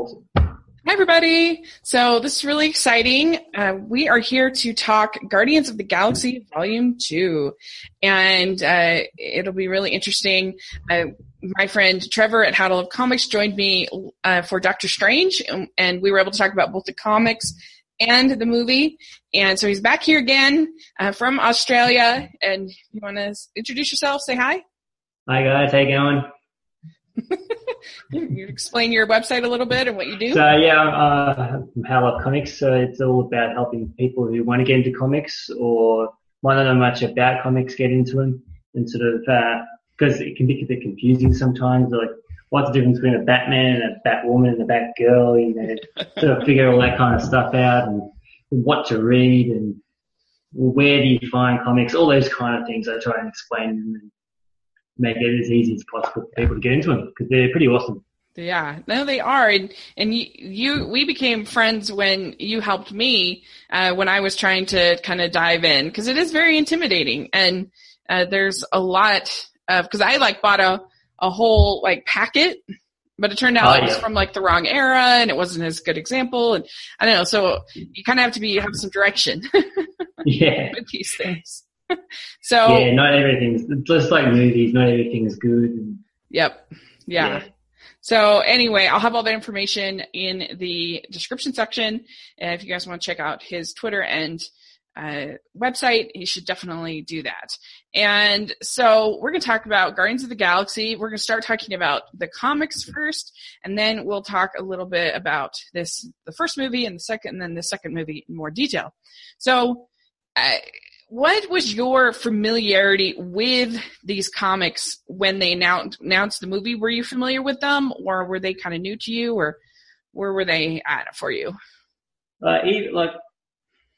Awesome. Hi, everybody. So this is really exciting. Uh, we are here to talk Guardians of the Galaxy Volume 2. And uh, it'll be really interesting. Uh, my friend Trevor at How to Love Comics joined me uh, for Doctor Strange, and, and, we were able to talk about both the comics and the movie. And so he's back here again uh, from Australia. And you want to introduce yourself? Say hi. Hi, guys. How you going? you explain your website a little bit and what you do. So yeah, uh, How Love Comics. So it's all about helping people who want to get into comics or might not know much about comics get into them, and sort of because uh, it can be a bit confusing sometimes. Like what's the difference between a Batman and a Batwoman and a Batgirl? You know, sort of figure all that kind of stuff out and what to read and where do you find comics? All those kind of things. I try and explain and make it as easy as possible for people to get into them because they're pretty awesome. Yeah, no, they are, and and you, you we became friends when you helped me uh, when I was trying to kind of dive in because it is very intimidating, and uh, there's a lot of because I like bought a a whole like packet, but it turned out oh, it was yeah. from like the wrong era and it wasn't as good example, and I don't know, so you kind of have to be have some direction. yeah, with these things. so yeah, not everything's just like movies. Not everything's good. Yep. Yeah. yeah. So anyway, I'll have all that information in the description section. And if you guys want to check out his Twitter and uh, website, you should definitely do that. And so we're going to talk about Guardians of the Galaxy. We're going to start talking about the comics first, and then we'll talk a little bit about this, the first movie and the second, and then the second movie in more detail. So, uh, what was your familiarity with these comics when they announced, announced the movie? Were you familiar with them, or were they kind of new to you, or where were they at for you? Uh, even, like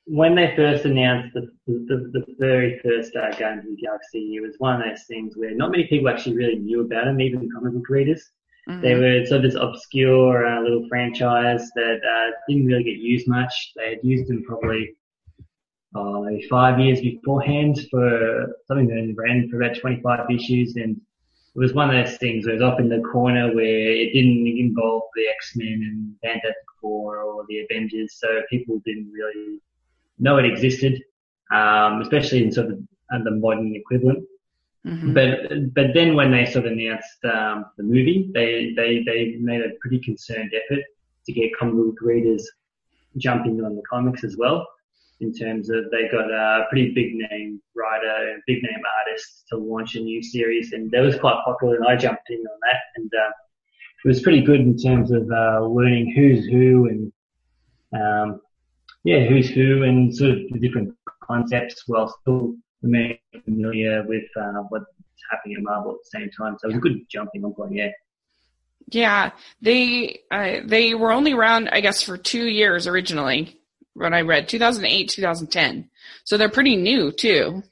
when they first announced the the, the very first uh, Guardians of the Galaxy, it was one of those things where not many people actually really knew about them, even comic book readers. Mm-hmm. They were sort of this obscure uh, little franchise that uh, didn't really get used much. They had used them probably uh, maybe five years beforehand for something that ran for about 25 issues and it was one of those things where it was up in the corner where it didn't involve the X-Men and Fantastic Four or the Avengers, so people didn't really know it existed, um, especially in sort of the modern equivalent. Mm-hmm. But but then when they sort of announced um, the movie, they, they they made a pretty concerned effort to get comic book readers jumping on the comics as well in terms of they got a pretty big name writer, big name artist to launch a new series, and that was quite popular, and I jumped in on that, and uh, it was pretty good in terms of uh, learning who's who and um, yeah, who's who, and sort of the different concepts while still remaining familiar with uh, what's happening at Marvel at the same time. So it was a good jumping on point, yeah. Yeah, they uh, they were only around, I guess, for two years originally what I read, 2008, 2010. So they're pretty new too.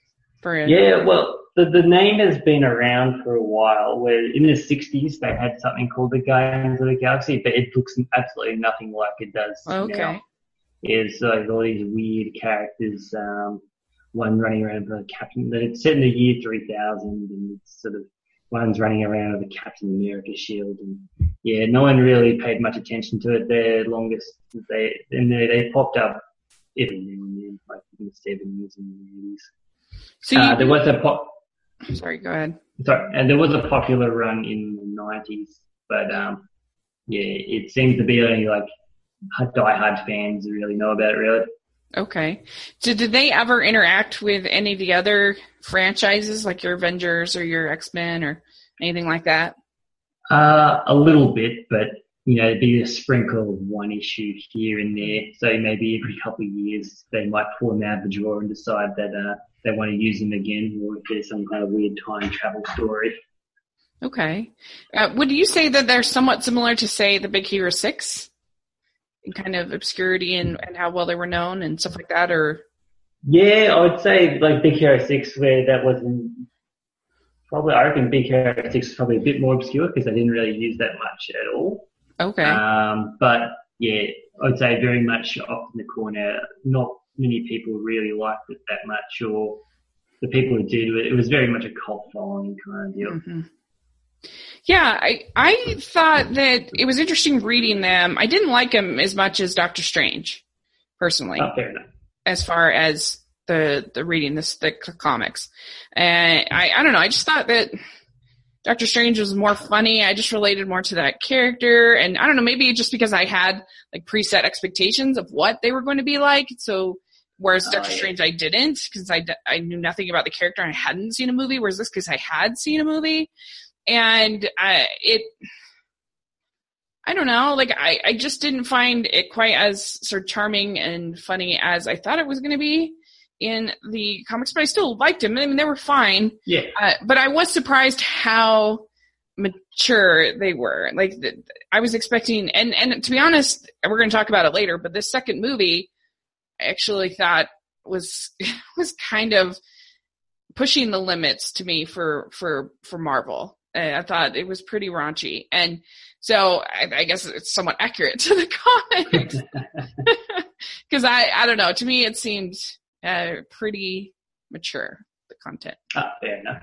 For yeah, well, the, the name has been around for a while. Where in the 60s they had something called the Guardians of the Galaxy, but it looks absolutely nothing like it does okay. now. It's like all these weird characters. Um, one running around with a captain. But it's set in the year 3000, and it's sort of one's running around with a Captain America shield, and yeah, no one really paid much attention to it. Their longest they and they, they popped up every now and then, like in the seventies and the eighties. So uh, there was a pop. Sorry, go ahead. Sorry, and there was a popular run in the nineties, but um, yeah, it seems to be only like die-hard fans really know about it. Really. Okay. So did they ever interact with any of the other franchises, like your Avengers or your X Men or anything like that? Uh, a little bit, but you know, be a sprinkle of one issue here and there. So maybe every couple of years they might pull them out of the drawer and decide that uh, they want to use them again, or if there's some kind of weird time travel story. Okay. Uh, would you say that they're somewhat similar to, say, the Big Hero Six, kind of obscurity and, and how well they were known and stuff like that, or? Yeah, I would say like Big Hero Six, where that wasn't probably. I reckon Big Hero Six is probably a bit more obscure because they didn't really use that much at all. Okay. Um, but yeah, I'd say very much off in the corner. Not many people really liked it that much, or the people who did it, it was very much a cult following kind of deal. Mm-hmm. Yeah, I I thought that it was interesting reading them. I didn't like them as much as Doctor Strange, personally. Oh, fair enough. As far as the the reading this the comics, and I I don't know. I just thought that Doctor Strange was more funny. I just related more to that character, and I don't know. Maybe just because I had like preset expectations of what they were going to be like, so. Whereas Oh, Doctor. Strange, I didn't because I, I knew nothing about the character and I hadn't seen a movie. Whereas this, because I had seen a movie, and uh, it i don't know like I, I just didn't find it quite as sort of charming and funny as i thought it was going to be in the comics but i still liked them. I mean they were fine. Yeah. uh, but i was surprised how mature they were. Like th- i was expecting and and to be honest we're going to talk about it later but this second movie i actually thought was was kind of pushing the limits to me for for for marvel I thought it was pretty raunchy, and so I, I guess it's somewhat accurate to the comics because I I don't know. To me, it seemed uh, pretty mature the content Ah, fair enough.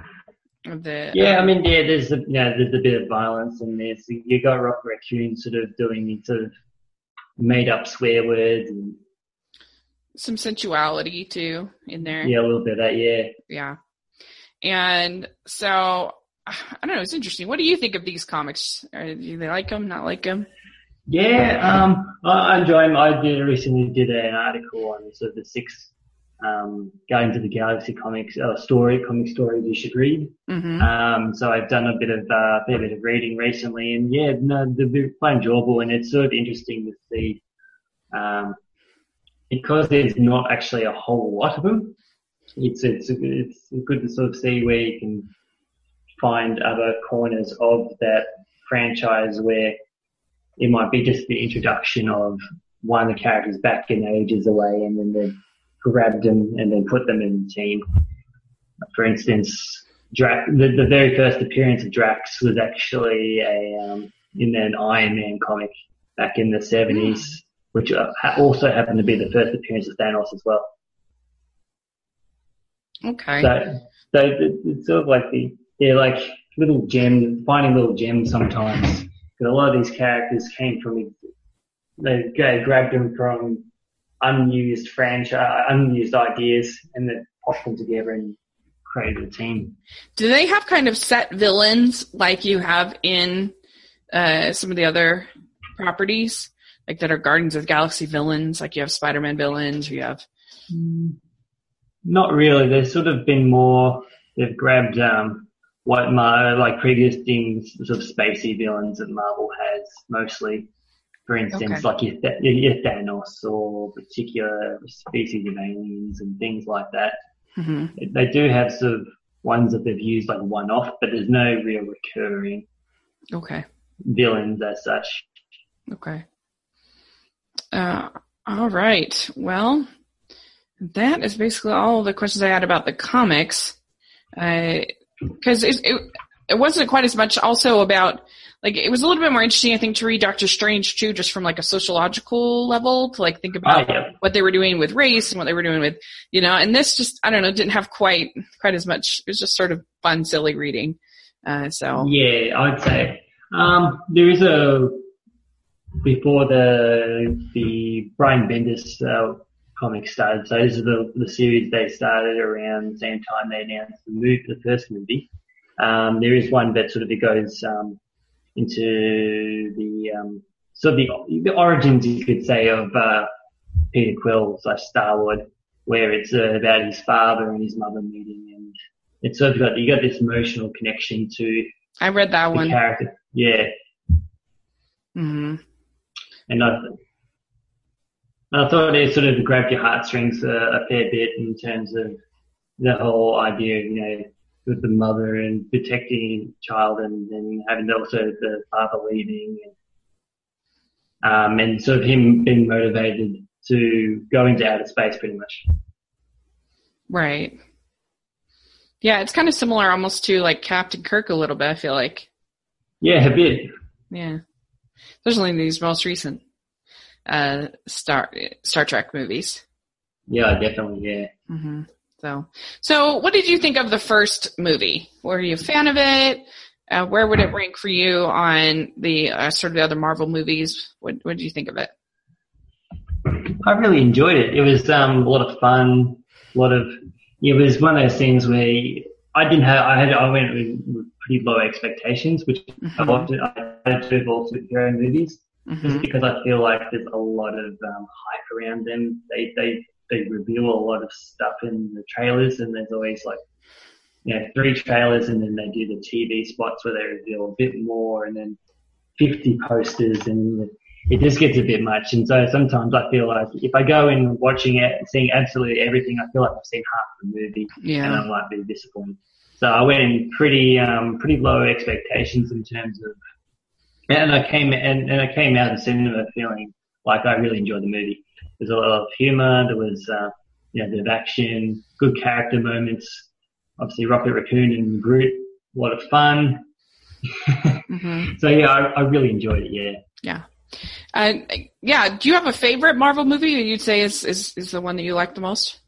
the Yeah, I um, mean, yeah, there's a, yeah, there's a bit of violence and there's you got Rocket Raccoon sort of doing these sort of made up swear words and some sensuality too in there. yeah, a little bit of that. Yeah, yeah. And so I don't know. It's interesting. What do you think of these comics? Uh, do you like them? Not like them? yeah. Um, I, I enjoy them. I did recently did an article on sort of the six um Guardians of the Galaxy comics uh, story comic stories you should read. hmm Um, so I've done a bit of uh, fair bit of reading recently, and yeah, no, they're they're quite enjoyable, and it's sort of interesting to see um, because there's not actually a whole lot of them. It's it's it's good to sort of see where you can find other corners of that franchise where it might be just the introduction of one of the characters back in ages away, and then they grabbed them and then put them in the team. For instance, Drax, the, the very first appearance of Drax was actually a um, in an Iron Man comic back in the 70s, which uh, also happened to be the first appearance of Thanos as well. Okay. So, so it's sort of like the they're like little gems, finding little gems sometimes. Because a lot of these characters came from they grabbed them from unused franchise, unused ideas, and then popped them together and created a team. Do they have kind of set villains like you have in uh, some of the other properties, like that are Guardians of the Galaxy villains? Like you have Spider-Man villains, or you have Not really. They've sort of been more. They've grabbed um, what Mar- like previous things, sort of spacey villains that Marvel has mostly. For instance, Okay. like your, your, Thanos or particular species of aliens and things like that. Mhm. They do have sort of ones that they've used like one off, but there's no real recurring okay, villains as such. okay. Uh, all right. Well, that is basically all the questions I had about the comics. Because it, it it wasn't quite as much also about like it was a little bit more interesting I think to read Doctor Strange too, just from like a sociological level to like think Oh, about yeah. what they were doing with race and what they were doing with you know and this just i don't know didn't have quite quite as much it was just sort of fun silly reading uh so Yeah, I'd say um, there is a before the the Brian Bendis uh, comic started. So this is the the series they started around the same time they announced the movie, the first movie. Um, there is one that sort of it goes um, into the um, sort of the the origins, you could say, of uh, Peter Quill slash Star Lord, where it's uh, about his father and his mother meeting, and it's sort of got you got this emotional connection to i read that the one character. Yeah, hmm and I, I thought it sort of grabbed your heartstrings a, a fair bit in terms of the whole idea of, you know, with the mother and protecting child and then having also the father leaving and, um, and sort of him being motivated to go into outer space pretty much. right yeah it's kind of similar almost to like captain kirk a little bit i feel like Yeah, a bit. yeah especially in these most recent uh star star trek movies Yeah, definitely, yeah. hmm So, so what did you think of the first movie? Were you a fan of it? Uh, where would it rank for you on the uh, sort of the other Marvel movies? What what did you think of it? I really enjoyed it. It was um, a lot of fun. A lot of it was one of those things where I didn't have. I had. I went with pretty low expectations, which Mm-hmm. I often I had to with all superhero movies, just Mhm. because I feel like there's a lot of um, hype around them. They they they reveal a lot of stuff in the trailers, and there's always like you know three trailers, and then they do the TV spots where they reveal a bit more, and then 50 posters, and it just gets a bit much. And so sometimes I feel like if I go in watching it, seeing absolutely everything, I feel like I've seen half the movie and Yeah. I might be disappointed. So I went in pretty, um, pretty low expectations in terms of, and I came and, and I came out of the cinema feeling like I really enjoyed the movie. There's a lot of humor. There was, uh, you know, a bit of action, good character moments. Obviously, Rocket Raccoon and Groot, a lot of fun. hmm So yeah, I, I really enjoyed it. Yeah. Yeah. Uh, yeah. Do you have a favorite Marvel movie that you'd say is, is, is the one that you like the most?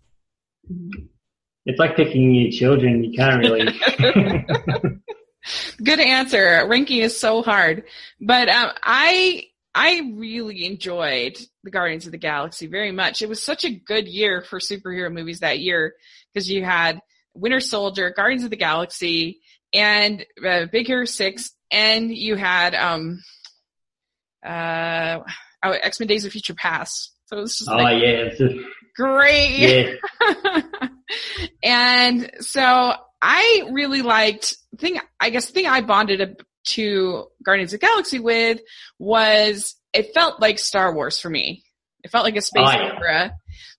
It's like picking your children. You can't really. Good answer. Ranking is so hard, but um, I I really enjoyed the Guardians of the Galaxy very much. It was such a good year for superhero movies that year because you had Winter Soldier, Guardians of the Galaxy, and uh, Big Hero Six, and you had um uh oh, X Men Days of Future Past. So it was just oh like yeah, it's just, great. yeah. and so I really liked thing. I guess the thing I bonded to Guardians of the Galaxy with was it felt like Star Wars for me. It felt like a space Oh, yeah. opera.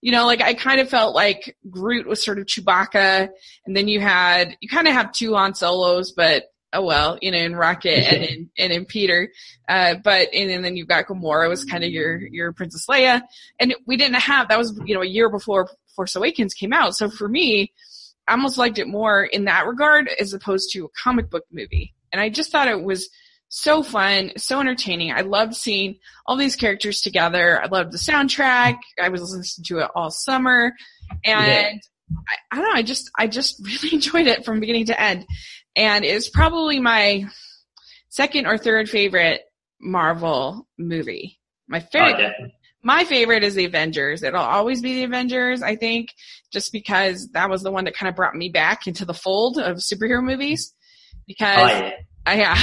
You know, like I kind of felt like Groot was sort of Chewbacca, and then you had you kind of have two Han Solos, but oh well, you know, in Rocket and in and in Peter. Uh, but and, and then you've got Gamora was kind of your your Princess Leia, and we didn't have that was you know a year before Force Awakens came out. So for me, I almost liked it more in that regard as opposed to a comic book movie. And I just thought it was so fun, so entertaining. I loved seeing all these characters together. I loved the soundtrack. I was listening to it all summer, and I, I don't know. I just I just really enjoyed it from beginning to end, and it's probably my second or third favorite Marvel movie. My Oh, favorite. My favorite is the Avengers. It'll always be the Avengers, I think, just because that was the one that kind of brought me back into the fold of superhero movies. Oh, Because yeah. I, yeah,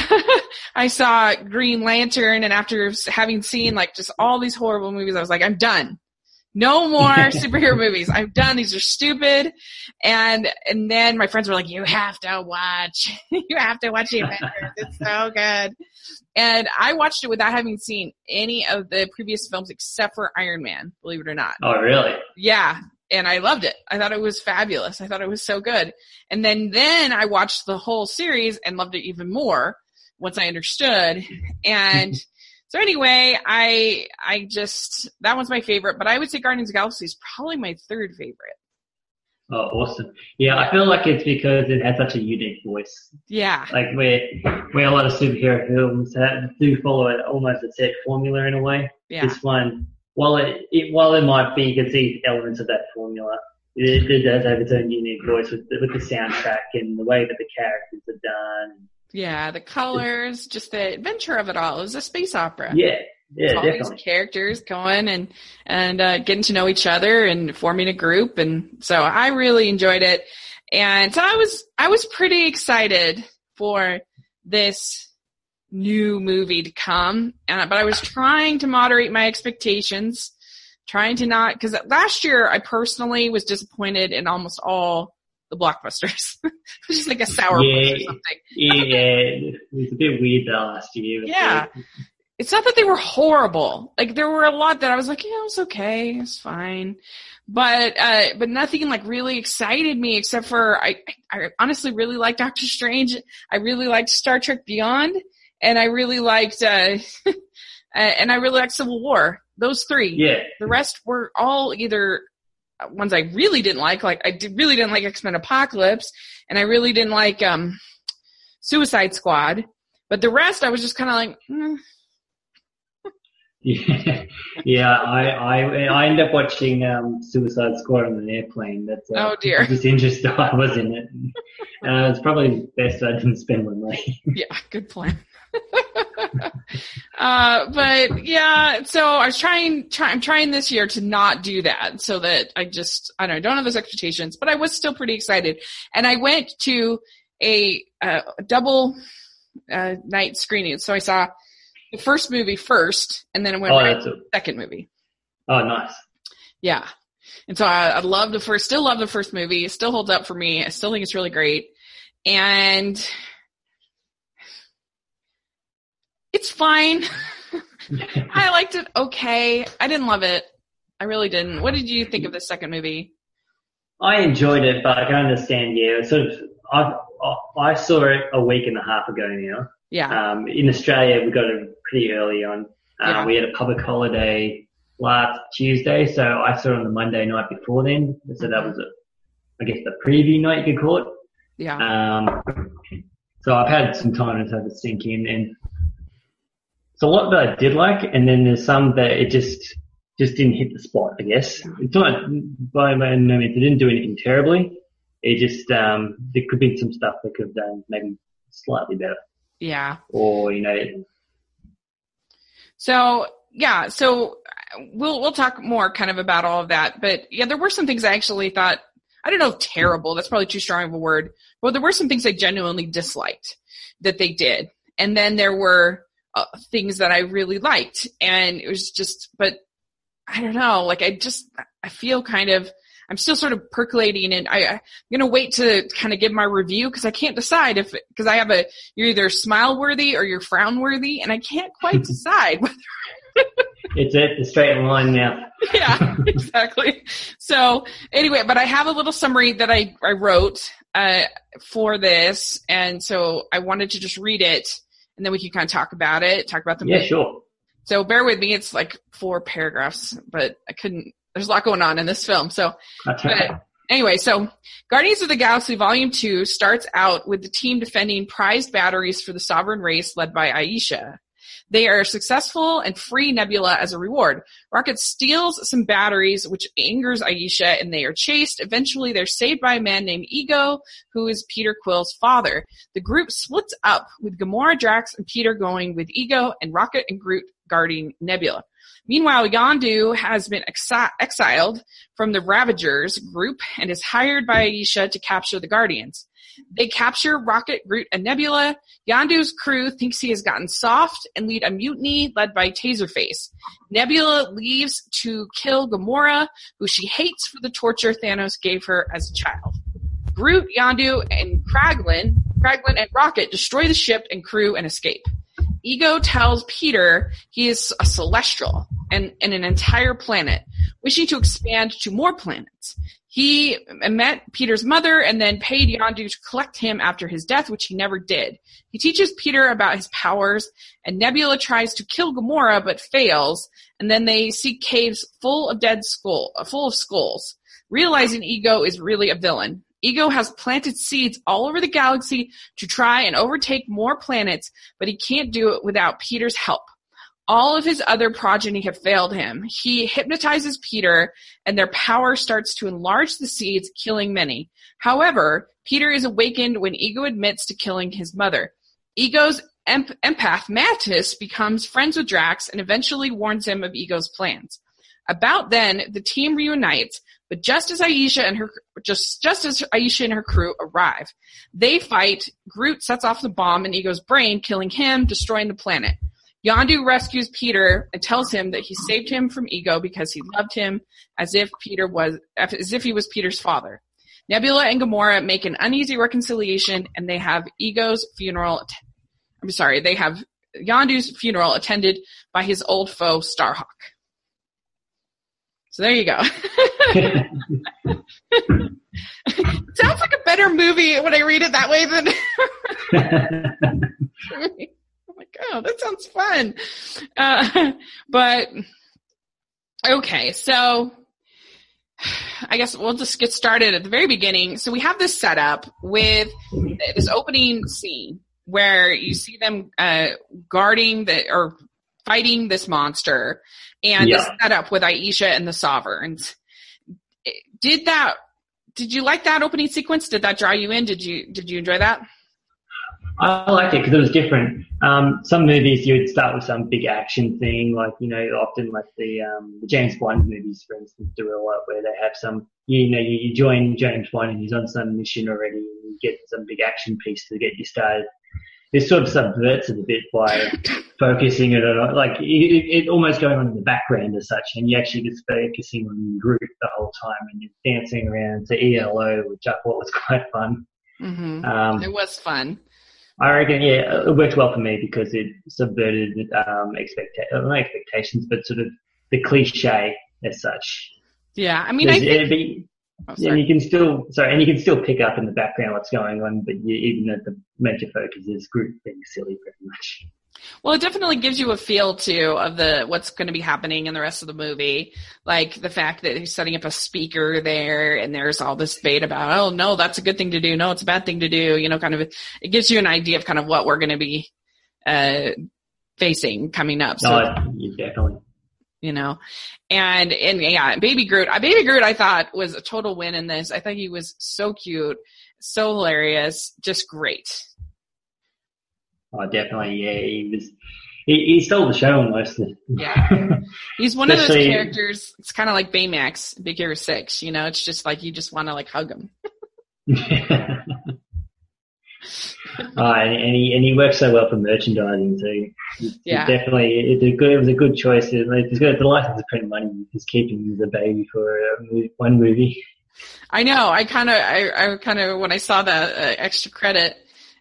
I saw Green Lantern, and after having seen like just all these horrible movies, I was like, I'm done. No more superhero movies. I'm done. These are stupid. And and then my friends were like, "You have to watch. you have to watch the Avengers. It's so good." And I watched it without having seen any of the previous films except for Iron Man. Believe it or not. Oh, really? Yeah. And I loved it. I thought it was fabulous. I thought it was so good. And then, then I watched the whole series and loved it even more once I understood. And so anyway, I, I just, that one's my favorite, but I would say Guardians of the Galaxy is probably my third favorite. Oh, awesome. Yeah, I feel like it's because it has such a unique voice. Yeah. Like where, where a lot of superhero films have, do follow it almost a set formula in a way. Yeah. This one, while it, it while it might be, you can see elements of that formula. It, it does have its own unique voice with the, with the soundtrack and the way that the characters are done. Yeah. The colors, just the adventure of it all. It was a space opera. Yeah, yeah, all definitely. these characters going and and uh, getting to know each other and forming a group and so I really enjoyed it and so I was I was pretty excited for this new movie to come and but I was trying to moderate my expectations trying to not because last year I personally was disappointed in almost all the blockbusters it was just like a sour Yeah. or something Yeah, it was a bit weird the last year. Yeah. it's not that they were horrible. Like there were a lot that I was like, yeah, it was okay, it's fine. But uh but nothing like really excited me except for I I honestly really liked Doctor Strange. I really liked Star Trek Beyond and I really liked uh uh, and I really liked Civil War. Those three. Yeah, The rest were all either ones I really didn't like, like I did, really didn't like X-Men Apocalypse and I really didn't like um Suicide Squad. But the rest I was just kind of like, mm, Yeah, yeah. I I I ended up watching um, Suicide Squad on an airplane. That's uh, Oh, dear. Just interested. I was in it. Uh, it's probably best I didn't spend my money. Yeah, good plan. uh, but yeah, so I was trying, try, I'm trying this year to not do that so that I just, I don't know, don't have those expectations, but I was still pretty excited. And I went to a, uh, double, uh, night screening. So I saw the first movie first and then I went Oh, right to the second movie. oh, nice. Yeah. And so I, I love the first, still love the first movie. It still holds up for me. I still think it's really great. And it's fine. I liked it okay. I didn't love it. I really didn't. What did you think of the second movie? I enjoyed it, but I can understand. Yeah, sort of. I I saw it a week and a half ago now. Yeah. Um, in Australia, we got it pretty early on. Uh, Yeah. We had a public holiday last Tuesday, so I saw it on the Monday night before then. So that was, a, I guess, the preview night you could call it. Yeah. Um, so I've had some time to have it sink in, and it's a lot that I did like, and then there's some that it just just didn't hit the spot. I guess it's not by my no means it didn't do anything terribly. It just um, there could be some stuff that could have done maybe slightly better, Yeah. or you know, So yeah, so we'll we'll talk more kind of about all of that. But yeah, there were some things I actually thought I don't know if terrible, that's probably too strong of a word, but there were some things I genuinely disliked that they did. And then there were uh, things that I really liked and it was just but I don't know, like I just I feel kind of I'm still sort of percolating and I, I'm going to wait to kind of give my review because I can't decide if, because I have a, you're either smile worthy or you're frown worthy and I can't quite decide it's a, a straight line now. yeah, exactly. So anyway, but I have a little summary that I, I wrote, uh, for this. And so I wanted to just read it and then we can kind of talk about it, talk about the Yeah, movie. sure. So bear with me. It's like four paragraphs, but I couldn't, there's a lot going on in this film. So Okay. but anyway, so Guardians of the Galaxy Volume 2 starts out with the team defending prized batteries for the sovereign race led by Ayesha. They are successful and free Nebula as a reward. Rocket steals some batteries, which angers Ayesha, and they are chased. Eventually, they're saved by a man named Ego, who is Peter Quill's father. The group splits up, with Gamora, Drax, and Peter going with Ego, and Rocket and Groot guarding Nebula. Meanwhile, Yondu has been exi- exiled from the Ravagers group and is hired by Ayesha to capture the Guardians. They capture Rocket, Groot, and Nebula. Yondu's crew thinks he has gotten soft and lead a mutiny led by Taserface. Nebula leaves to kill Gamora, who she hates for the torture Thanos gave her as a child. Groot, Yondu, and Kraglin, Kraglin and Rocket destroy the ship and crew and escape. Ego tells Peter he is a celestial and, and an entire planet, wishing to expand to more planets. He met Peter's mother and then paid Yondu to collect him after his death, which he never did. He teaches Peter about his powers, and Nebula tries to kill Gamora but fails, and then they see caves full of dead skull, full of skulls. Realizing Ego is really a villain, Ego has planted seeds all over the galaxy to try and overtake more planets, but he can't do it without Peter's help. All of his other progeny have failed him. He hypnotizes Peter, and their power starts to enlarge the seeds, killing many. However, Peter is awakened when Ego admits to killing his mother. Ego's emp- empath, Mantis, becomes friends with Drax and eventually warns him of Ego's plans. About then, the team reunites, but just as Ayesha and her just just as Ayesha and her crew arrive, they fight. Groot sets off the bomb in Ego's brain, killing him, destroying the planet. Yondu rescues Peter and tells him that he saved him from Ego because he loved him as if Peter was as if he was Peter's father. Nebula and Gamora make an uneasy reconciliation and they have Ego's funeral att- I'm sorry, they have Yondu's funeral attended by his old foe Starhawk. So there you go. Sounds like a better movie when I read it that way than oh, that sounds fun. Uh, but okay, so I guess we'll just get started at the very beginning. So we have this setup with this opening scene where you see them uh, guarding the or fighting this monster and Yeah. setup with Ayesha and the Sovereigns. Did that? Did you like that opening sequence? Did that draw you in? Did you did you enjoy that? I liked it because it was different. Um, some movies you would start with some big action thing, like you know, often like the um, the James Bond movies, for instance, do a lot where they have some, you know, you, you join James Bond and he's on some mission already, and you get some big action piece to get you started. This sort of subverts it a bit by focusing it on, like it, it, it almost going on in the background as such, and you actually just focusing on Groot the whole time, and you're dancing around to ELO, which I thought was quite fun. Mm-hmm. Um, It was fun. I reckon, yeah, it worked well for me because it subverted um, expecta- uh, not expectations, but sort of the cliche as such. Yeah, I mean, I think. be- oh, and you can still, sorry, and you can still pick up in the background what's going on, but you, even though the major focus is Groot being silly, pretty much. Well, it definitely gives you a feel too of the what's going to be happening in the rest of the movie. Like the fact that he's setting up a speaker there, and there's all this debate about, oh no, that's a good thing to do, no, it's a bad thing to do. You know, kind of it gives you an idea of kind of what we're going to be uh, facing coming up. So No, you definitely. you know, and and yeah, Baby Groot, uh, Baby Groot, I thought was a total win in this. I thought he was so cute, so hilarious, just great. Oh, definitely, yeah, he was. He, he stole the show almost. Yeah. He's one of those characters. It's kind of like Baymax, Big Hero Six. You know, it's just like you just want to like hug him. oh, and, and he and he works so well for merchandising too. It's Yeah. definitely. It's a good. It was a good choice. It, like, he's the license to print money. He's keeping the baby for uh, one movie. I know. I kind of, I, I kind of when I saw that uh, extra credit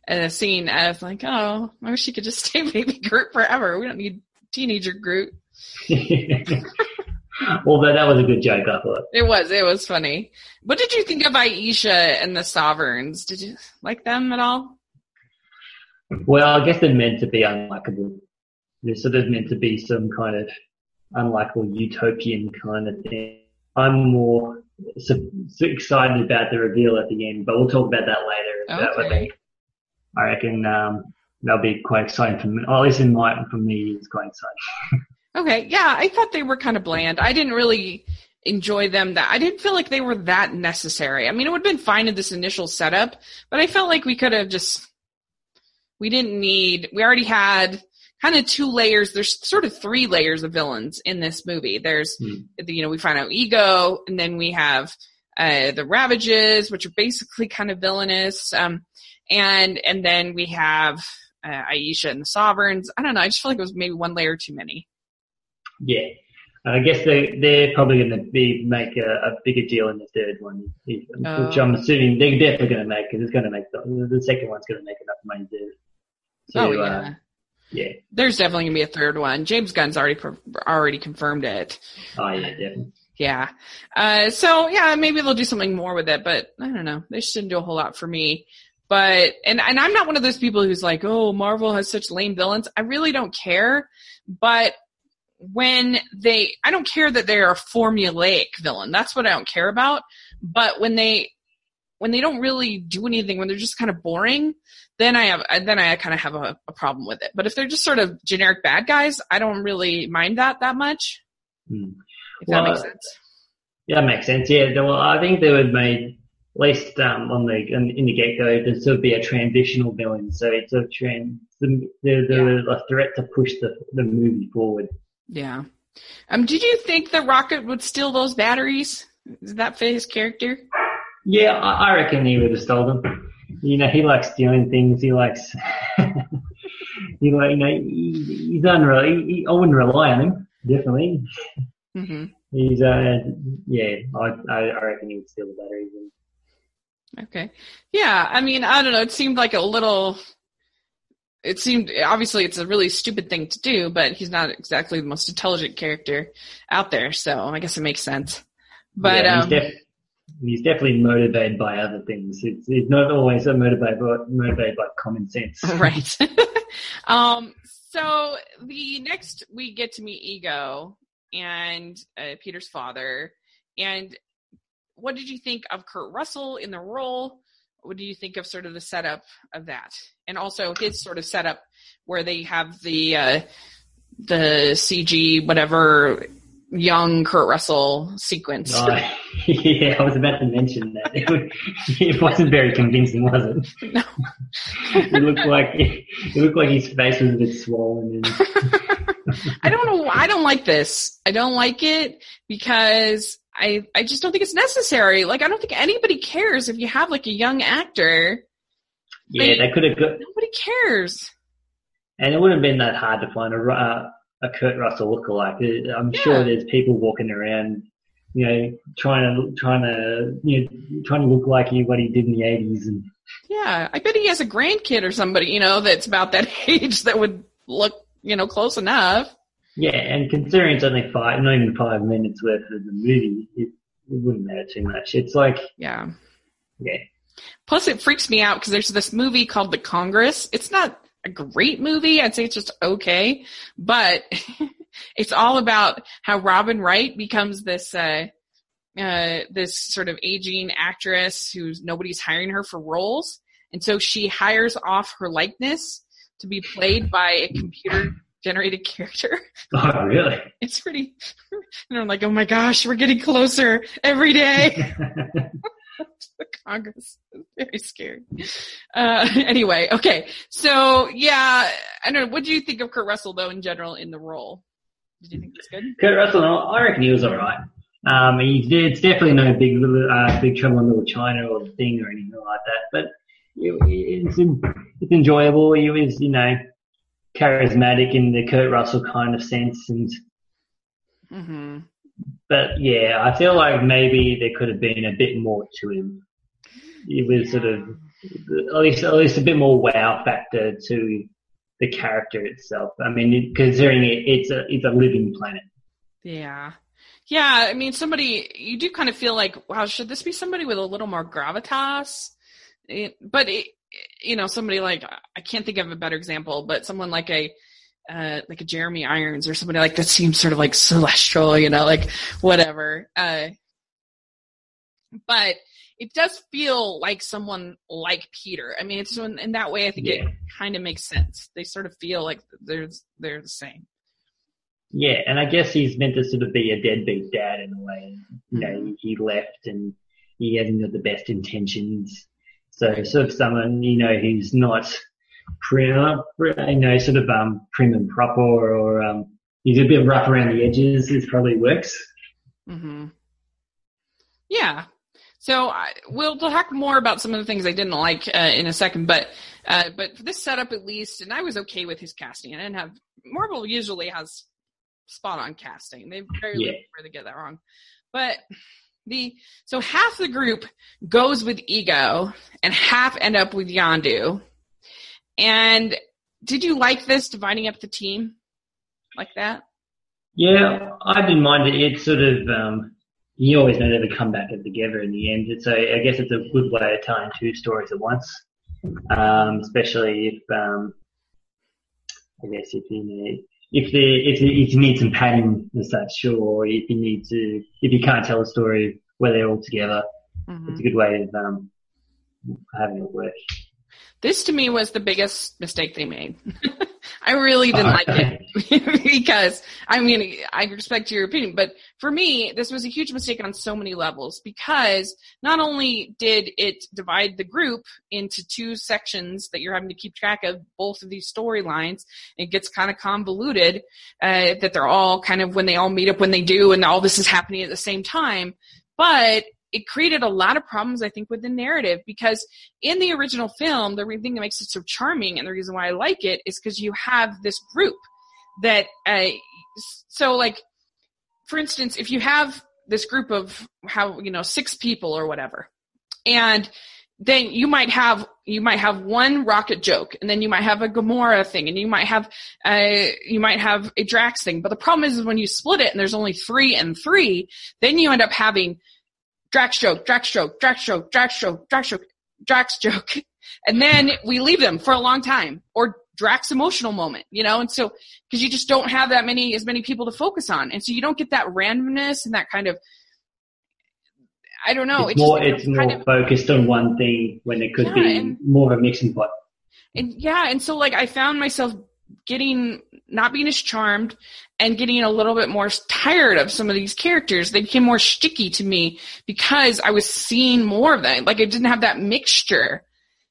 uh, scene, was like, oh, I wish he could just stay Baby Groot forever. We don't need teenager Groot. well, that that was a good joke, I thought. It was, it was funny. What did you think of Ayesha and the Sovereigns? Did you like them at all? Well, I guess they're meant to be unlikable. They're sort of meant to be some kind of unlikable utopian kind of thing. I'm more so, so excited about the reveal at the end, but we'll talk about that later. About what Okay. they- I reckon um, that'll be quite exciting for me. Or at least in my, for me, it's quite exciting. Okay, yeah, I thought they were kind of bland. I didn't really enjoy them that I didn't feel like they were that necessary. I mean, it would have been fine in this initial setup, but I felt like we could have just we didn't need we already had kind of two layers. There's sort of three layers of villains in this movie. There's the- you know, we find out ego and then we have uh the Ravagers, which are basically kind of villainous. Um and and then we have uh, Ayesha and the Sovereigns. I don't know. I just feel like it was maybe one layer too many. Yeah. I guess they, they're probably going to be make a, a bigger deal in the third one, which Oh. I'm assuming they're definitely going to make because it's going to make the, the second one's going to make enough money to. to oh yeah. uh, yeah. There's definitely gonna be a third one. James Gunn's already already confirmed it. Oh yeah, definitely. Yeah. Uh, so yeah, maybe they'll do something more with it, but I don't know. They didn't do a whole lot for me. But and and I'm not one of those people who's like, oh, Marvel has such lame villains. I really don't care. But when they, I don't care that they're a formulaic villain. That's what I don't care about. But when they when they don't really do anything, when they're just kind of boring, then I have then I kind of have a, a problem with it. But if they're just sort of generic bad guys, I don't really mind that that much. Hmm. If that makes sense. Yeah, that makes sense. Yeah, well, I think they would made at least um, on the in, in the get go there sort of be a transitional villain, so it's a trend. The the, the threat to push the the movie forward. Yeah. Um, did you think the Rocket would steal those batteries? Is that fit his character? Yeah, I, I reckon he would have stolen them. You know, he likes stealing things. He likes. he like you know he, he's unreal. He, he, I wouldn't rely on him. Definitely. hmm He's uh yeah. I I, I reckon he would steal the batteries. And, Okay. Yeah, I mean, I don't know. It seemed like a little. It seemed obviously it's a really stupid thing to do, but he's not exactly the most intelligent character out there, so I guess it makes sense. But yeah, um, he's, def- he's definitely motivated by other things. It's, it's not always motivated by, motivated by common sense. right. um, so the next we get to meet Ego and uh, Peter's father. And what did you think of Kurt Russell in the role? What do you think of sort of the setup of that, and also his sort of setup where they have the uh, the CG whatever young Kurt Russell sequence. Oh, yeah, I was about to mention that. It wasn't very convincing, was it? No. it looked like it looked like his face was a bit swollen. And... I don't know. I don't like this. I don't like it because I I just don't think it's necessary. Like I don't think anybody cares if you have like a young actor. Yeah, Like- they could have got, Nobody cares. and it wouldn't have been that hard to find a uh, a Kurt Russell lookalike. Uh, I'm Yeah. sure there's people walking around, you know, trying to trying to you know trying to look like what he did in the 80s and. Yeah, I bet he has a grandkid or somebody you know that's about that age that would look you know close enough. Yeah, and considering it's only five, not even five minutes worth of the movie, it, it wouldn't matter too much. It's like, Yeah. yeah, Plus, it freaks me out because there's this movie called The Congress. It's not a great movie. I'd say it's just okay, but it's all about how Robin Wright becomes this, uh, uh, this sort of aging actress who's nobody's hiring her for roles. And so she hires off her likeness to be played by a computer generated character. oh really? It's pretty, and I'm like, oh my gosh, we're getting closer every day. the Congress. It's very scary. Uh, anyway, okay. So yeah, I don't know. What do you think of Kurt Russell though in general in the role? Did you think it was good? Kurt Russell, I reckon he was alright. Um, he did, it's definitely no big, Little- uh, big trouble in Little China or thing or anything like that, but it, it's, it's enjoyable. He was, you know, charismatic in the Kurt Russell kind of sense and, Mm-hmm. but yeah, I feel like maybe there could have been a bit more to him. It was sort of, at least, at least a bit more wow factor to the character itself. I mean, considering it, it's a, it's a living planet. Yeah. Yeah, I mean, somebody, you do kind of feel like, wow, should this be somebody with a little more gravitas? It, but, it, you know, somebody like, I can't think of a better example, but someone like a, uh, like a Jeremy Irons or somebody like that seems sort of like celestial, you know, like whatever. Uh, but it does feel like someone like Peter. I mean, it's in, in that way, I think Yeah. it kind of makes sense. They sort of feel like they're, they're the same. Yeah, and I guess he's meant to sort of be a deadbeat dad in a way. You know, he left and he hasn't got the best intentions. So sort of someone, you know, who's not prim, you know, sort of um prim and proper or um he's a bit rough around the edges. This probably works. hmm Yeah. So I, we'll talk more about some of the things I didn't like uh, in a second, but uh, but for this setup at least, and I was okay with his casting. I didn't have Marvel usually has spot on casting. They very Yeah. where they get that wrong, but the so half the group goes with Ego and half end up with Yondu. And did you like this dividing up the team like that? Yeah, I didn't mind it. It's sort of um you always know they would come back together in the end. So I guess it's a good way of telling two stories at once. Um, especially if um I guess if you need if the if you, if you need some padding as such, sure, or if you need to if you can't tell a story where they're all together, Mhm. it's a good way of um having it work. This to me was the biggest mistake they made. I really didn't like it because I mean I respect your opinion, but for me this was a huge mistake on so many levels because not only did it divide the group into two sections that you're having to keep track of both of these storylines, it gets kind of convoluted uh, that they're all kind of when they all meet up when they do and all this is happening at the same time, but it created a lot of problems, I think, with the narrative because in the original film, the thing that makes it so charming and the reason why I like it is because you have this group that, uh, so like, for instance, if you have this group of how, you know, six people or whatever, and then you might have you might have one rocket joke and then you might have a Gamora thing and you might have uh you might have a Drax thing but the problem is, is when you split it and there's only three and three then you end up having Drax joke, Drax joke, Drax joke, Drax joke, Drax joke, Drax joke. And then we leave them for a long time. Or Drax emotional moment, you know? And so, cause you just don't have that many, as many people to focus on. And so you don't get that randomness and that kind of, I don't know. it's it more it's more of- focused on one thing when it could Yeah, be and- more of a mixing pot. and yeah, and so like I found myself getting not being as charmed and getting a little bit more tired of some of these characters. They became more sticky to me because I was seeing more of them. Like I didn't have that mixture,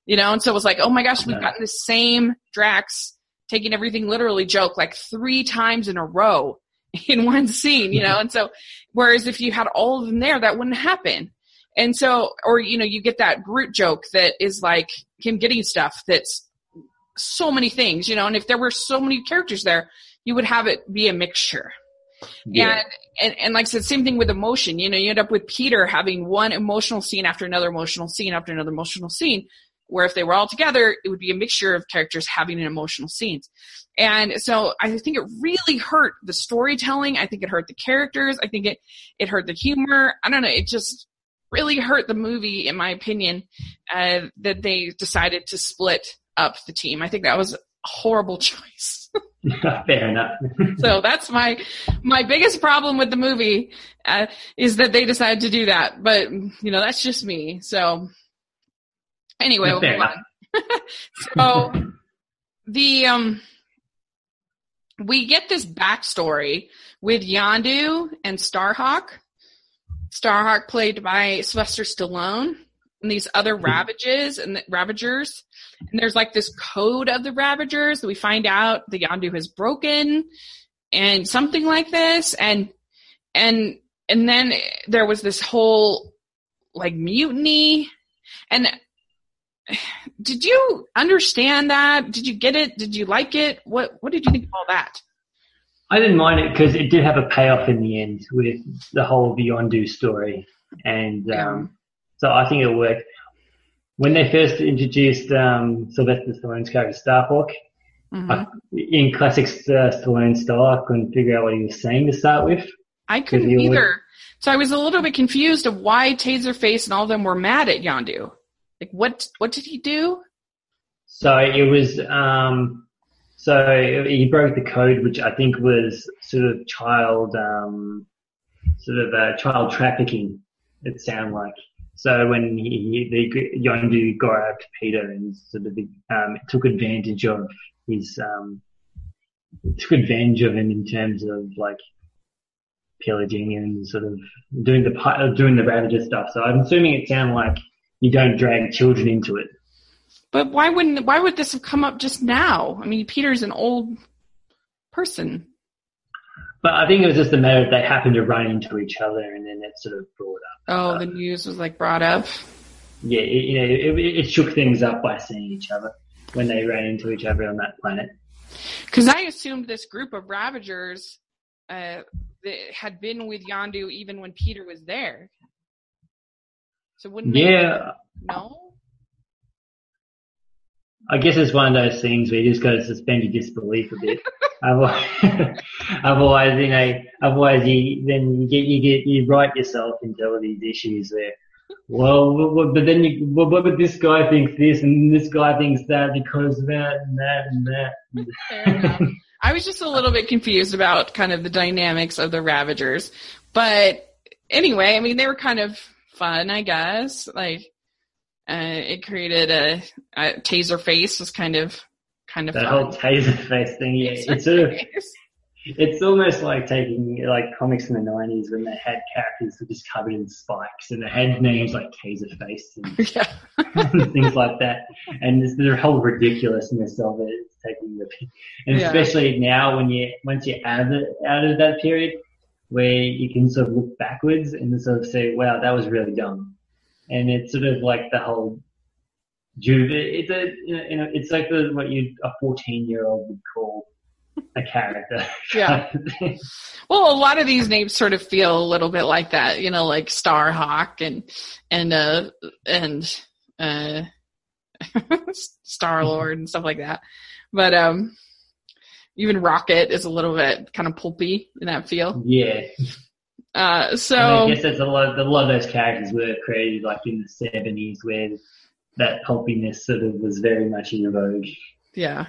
you know. And so it was like, oh my gosh, we've gotten the same Drax taking everything literally joke like three times in a row in one scene, you know. and so, whereas if you had all of them there, that wouldn't happen. And so, or you know, you get that Groot joke that is like him getting stuff that's so many things, you know, and if there were so many characters there, you would have it be a mixture. Yeah. And, and, and like I said, same thing with emotion. You know, you end up with Peter having one emotional scene after another emotional scene after another emotional scene, where if they were all together, it would be a mixture of characters having an emotional scenes. And so I think it really hurt the storytelling. I think it hurt the characters. I think it, it hurt the humor. I don't know. It just really hurt the movie, in my opinion, uh, that they decided to split up the team. I think that was a horrible choice. Fair enough. so that's my my biggest problem with the movie uh, is that they decided to do that. But you know, that's just me. So anyway, we'll move on. so the um we get this backstory with Yondu and Starhawk. Starhawk played by Sylvester Stallone and these other hmm. ravages and the ravagers. And there's like this code of the ravagers that we find out the Yondu has broken and something like this. And, and, and then there was this whole like mutiny and did you understand that? Did you get it? Did you like it? What, what did you think of all that? I didn't mind it because it did have a payoff in the end with the whole Yondu story. And, um, so I think it worked. When they first introduced um, Sylvester Stallone's character Starhawk, mm-hmm. I, in classic uh, Stallone style, I couldn't figure out what he was saying to start with. I couldn't either. so I was a little bit confused of why Taserface and all of them were mad at Yondu. Like, what what did he do? So it was um, so he broke the code, which I think was sort of child um, sort of uh, child trafficking. It sounded like. So when he, the Yondu grabbed Peter and sort of um, took advantage of his, um, took advantage of him in terms of like pillaging and sort of doing the uh, doing the Ravager stuff. So I'm assuming it sounded like you don't drag children into it. But why wouldn't why would this have come up just now? I mean, Peter's an old person. But I think it was just a matter of they happened to run into each other and then it sort of brought up. Oh, the news was like brought up. Yeah, it, you know, it, it shook things up by seeing each other when they ran into each other on that planet. Because I assumed this group of Ravagers uh, had been with Yondu even when Peter was there. So wouldn't yeah. They, no. I guess it's one of those things where you just got to suspend your disbelief a bit. otherwise, otherwise, you know, otherwise you then you get you get you write yourself into all these issues there. Well, but then you, well, but this guy thinks this and this guy thinks that because of that and that and that. Fair enough. I was just a little bit confused about kind of the dynamics of the Ravagers, but anyway, I mean, they were kind of fun, I guess. Like, uh, it created a, a taser face was kind of kind of that fun. whole taser face thing. Yeah, it's sort of it's almost like taking like comics in the nineties when they had characters that just covered in spikes and they had names like Taser Face and yeah. things like that. And there's the whole ridiculousness of it. It's taking the and yeah. especially now when you once you're out of the, out of that period where you can sort of look backwards and sort of say, wow, that was really dumb and it's sort of like the whole Juve. It's a you know it's like the, what you a fourteen year old would call a character. yeah. well, a lot of these names sort of feel a little bit like that, you know, like Starhawk and and uh and uh Star Lord and stuff like that. But um even Rocket is a little bit kind of pulpy in that feel. Yeah. Uh, so I guess there's a lot. Of, a lot of those characters were created like in the seventies, where that pulpiness sort of was very much in vogue. Yeah.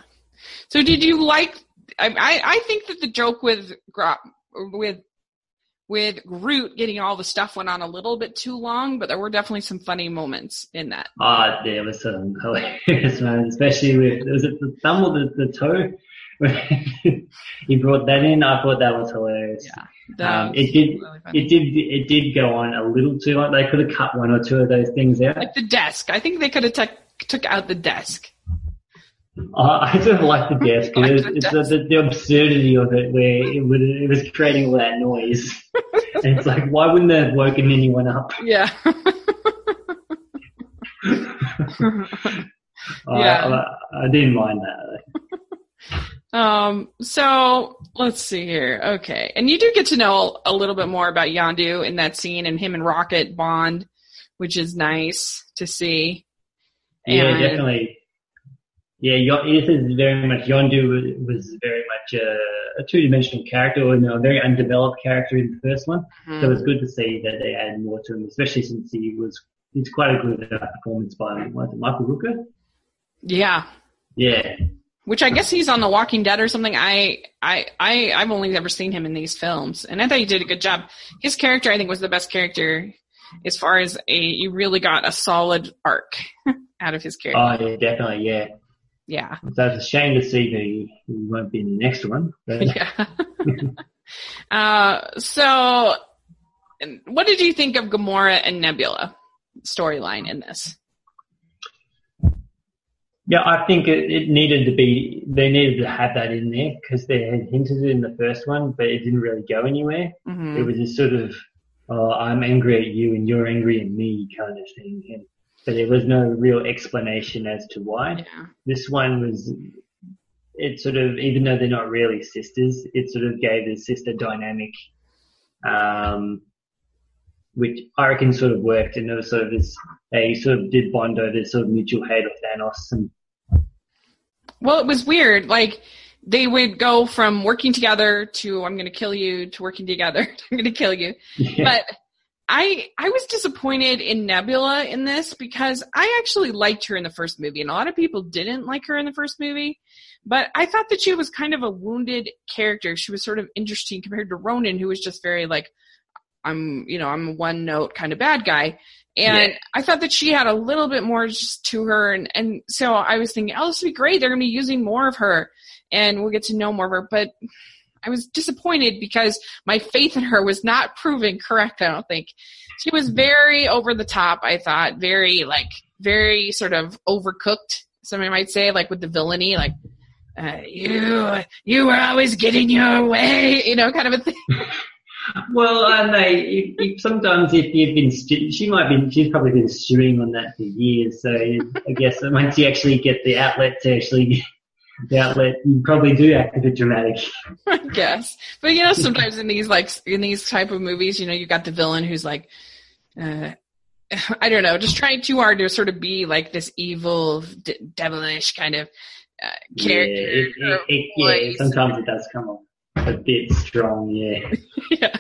So did you like? I I think that the joke with with with Groot getting all the stuff went on a little bit too long, but there were definitely some funny moments in that. Ah, uh, there was some hilarious moments, especially with was it the thumb or the, the toe he brought that in. I thought that was hilarious. Yeah. Um, was it did. really. It did. It did go on a little too long. They could have cut one or two of those things out. like the desk. I think they could have took took out the desk. Uh, I sort of like the desk. Like It's, the it's desk. The, the absurdity of it, where it, would, it was creating all that noise. and it's like, why wouldn't they have woken anyone up? Yeah. I- Yeah. I, I didn't mind that. Um, so let's see here. Okay. And you do get to know a little bit more about Yondu in that scene and him and Rocket bond, which is nice to see. Yeah, And- definitely. Yeah, this is very much Yondu was very much a, a two-dimensional character, or you know, a very undeveloped character in the first one. Hmm. So it's good to see that they add more to him, especially since he was it's quite a good uh, performance by what, is it, Michael Rooker. Yeah. Yeah, Which I guess he's on The Walking Dead or something. I, I, I, I've only ever seen him in these films, and I thought he did a good job. His character, I think, was the best character as far as a you really got a solid arc out of his character. oh yeah, definitely, yeah. yeah, So it's a shame to see that he, he won't be in the next one. But yeah. uh, so, what did you think of Gamora and Nebula storyline in this? Yeah, I think it, it needed to be they needed to have that in there because they had hinted it in the first one, but it didn't really go anywhere. hmm It was just sort of, oh, I'm angry at you and you're angry at me kind of thing. And, but there was no real explanation as to why. Yeah. This one was, it sort of, even though they're not really sisters, it sort of gave the sister dynamic, um, which I reckon sort of worked. And there was sort of this, they sort of did bond over this sort of mutual hate of Thanos and Well, it was weird. Like they would go from working together to "I'm going to kill you" to working together to "I'm going to kill you." yeah, But I I was disappointed in Nebula in this because I actually liked her in the first movie, and a lot of people didn't like her in the first movie. But I thought that she was kind of a wounded character. She was sort of interesting compared to Ronan, who was just very like, I'm you know I'm a one note kind of bad guy. And Yeah. I thought that she had a little bit more just to her, and and so I was thinking, oh, this would be great. They're going to be using more of her, and we'll get to know more of her. But I was disappointed because my faith in her was not proven correct. I don't think she was very over the top. I thought very like very sort of overcooked. Somebody might say like with the villainy, like uh, you you were always getting your way, you know, kind of a thing. Well, and they if, if sometimes if you've been she might be she's probably been stewing on that for years. So I guess once you actually get the outlet to actually the outlet, you probably do act a bit dramatic. I guess. But you know, sometimes in these like in these type of movies, you know, you got the villain who's like, uh, I don't know, just trying too hard to sort of be like this evil, d- devilish kind of uh, character. Yeah, it, it, it, yeah, sometimes it does come off a bit strong. Yeah, yeah.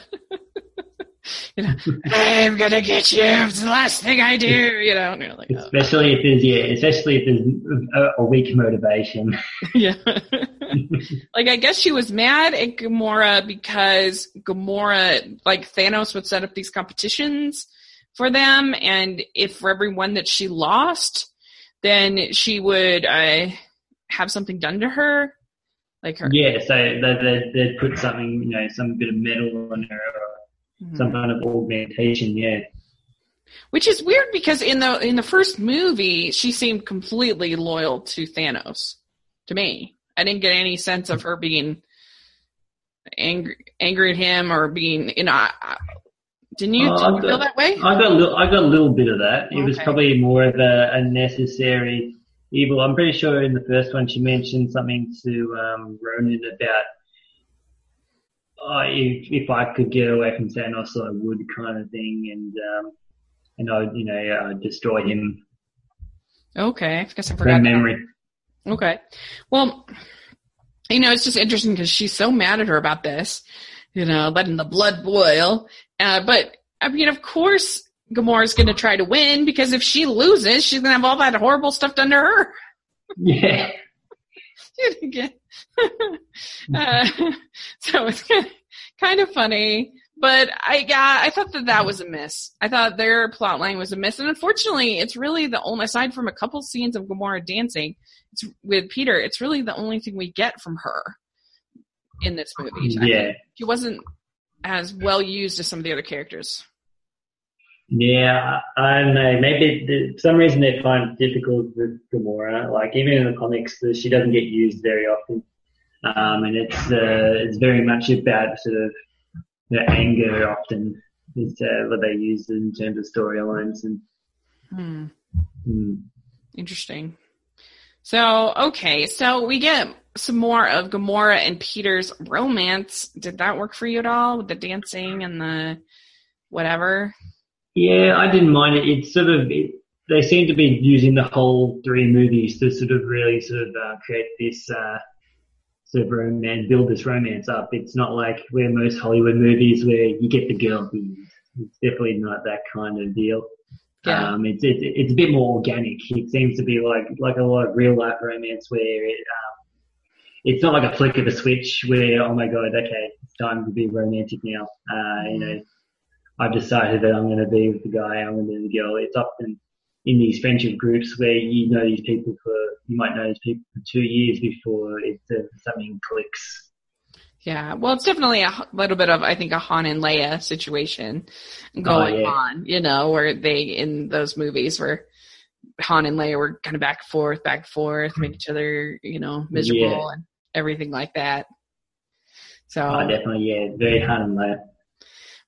you know, I'm gonna get you. It's the last thing I do. You know, you're like, oh, especially if there's yeah, especially if there's a, a weak motivation. yeah. like I guess she was mad at Gamora because Gamora, like Thanos, would set up these competitions for them, and if for every one that she lost, then she would uh, have something done to her, like her. Yeah, so they they put something you know some bit of metal on her or Mhm. some kind of augmentation. Yeah. Which is weird because in the in the first movie, she seemed completely loyal to Thanos. To me, I didn't get any sense of her being angry angry at him or being you know. I, I, didn't you, Oh, did you I feel got- that way? I got a little, I got a little bit of that. It was probably more of a, a necessary evil. I'm pretty sure in the first one she mentioned something to um, Ronan about oh, if if I could get away from Thanos, I would kind of thing, and um, and I you know uh, destroy him Okay, I guess I forgot. from that. memory. Okay. Well, you know, it's just interesting because she's so mad at her about this, you know, letting the blood boil. Uh, but, I mean, of course, Gamora's going to try to win because if she loses, she's going to have all that horrible stuff done to her. Yeah. Uh, so it's kind of funny, But I yeah, I thought that that was a miss. I thought their plot line was a miss, and unfortunately, it's really the only aside from a couple scenes of Gamora dancing with Peter, it's really the only thing we get from her in this movie. Yeah, she wasn't as well used as some of the other characters. Yeah, I don't know. Maybe the, for some reason they find it difficult with Gamora. Like even in the comics, she doesn't get used very often, um, and it's uh, it's very much about sort of the anger often is uh, what they use in terms of storylines and. Hmm. Hmm. Interesting. So okay, so we get some more of Gamora and Peter's romance. Did that work for you at all with the dancing and the whatever? Yeah, I didn't mind it. It's sort of it, they seem to be using the whole three movies to sort of really sort of uh, create this uh, sort of romance, build this romance up. It's not like where most Hollywood movies where you get the girl. It's definitely not that kind of deal. Yeah. Um, it's, it's it's a bit more organic. It seems to be like like a lot of real life romance where it, um, it's not like a flick of a switch where oh my god, okay, it's time to be romantic now. Uh, you know, I've decided that I'm going to be with the guy, I'm going to be with the girl. It's often in these friendship groups where you know these people for, you might know these people for two years before it, uh, something clicks. Yeah, well, it's definitely a little bit of, I think, a Han and Leia situation going Oh, yeah. on, you know, where they, in those movies where Han and Leia were kind of back and forth, back and forth, make each other, you know, miserable Yeah. and everything like that. So, Oh, definitely, yeah, very Han and low.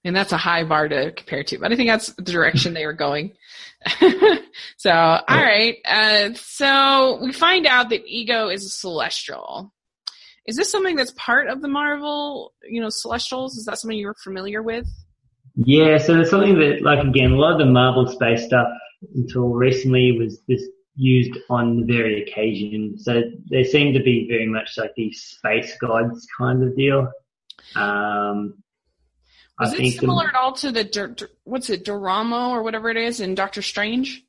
And that's a high bar to compare to, but I think that's the direction they were going. so, all right. Uh, so we find out that Ego is a celestial. Is this something that's part of the Marvel, you know, celestials? Is that something you're familiar with? Yeah, so it's something that, like again, a lot of the Marvel space stuff until recently was this used on the very occasion. So they seem to be very much like these space gods kind of deal. Um, Was I it the- similar at all to the Dur- Dur- what's it, Doramo or whatever it is in Doctor Strange?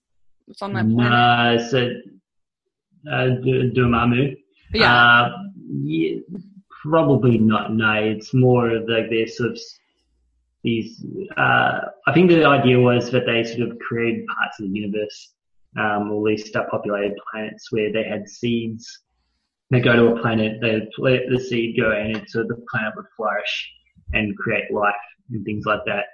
It's on that planet. Uh, so, uh, D- Dormammu. yeah. Uh, yeah, probably not. No, it's more of like their sort of these. Uh, I think the idea was that they sort of created parts of the universe, um, or at least populated planets where they had seeds. They go to a planet, they let the seed go, and it, so the planet would flourish and create life and things like that.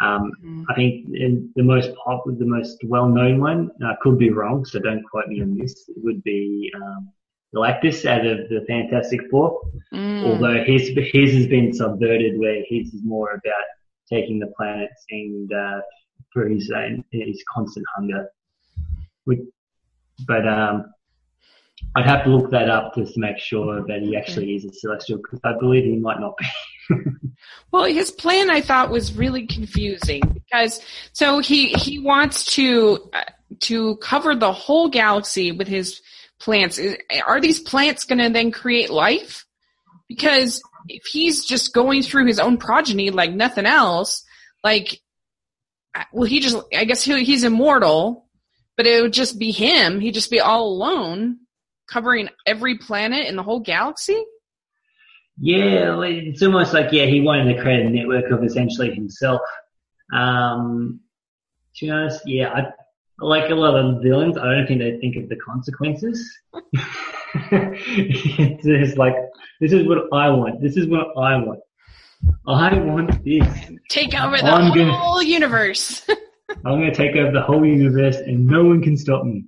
Um, Mm. I think in the most pop, the most well-known one, uh, could be wrong, so don't quote me on this, would be um, Galactus out of the Fantastic Four. Mm. Although his his has been subverted, where his is more about taking the planets and uh, for his own, his constant hunger. Which- But um, I'd have to look that up just to make sure that he actually is a celestial, because I believe he might not be. Well, his plan I thought was really confusing because so he he wants to uh, to cover the whole galaxy with his plants. Are these plants going to then create life? Because if he's just going through his own progeny like nothing else, like well, he just I guess he, he's immortal, but it would just be him. He'd just be all alone, covering every planet in the whole galaxy. Yeah, it's almost like yeah, he wanted to create a network of essentially himself. Um, to be honest, yeah, I like a lot of villains. I don't think they think of the consequences. it's just like this is what I want. This is what I want. I want this. Take over the I'm gonna- whole universe. I'm going to take over the whole universe, and no one can stop me.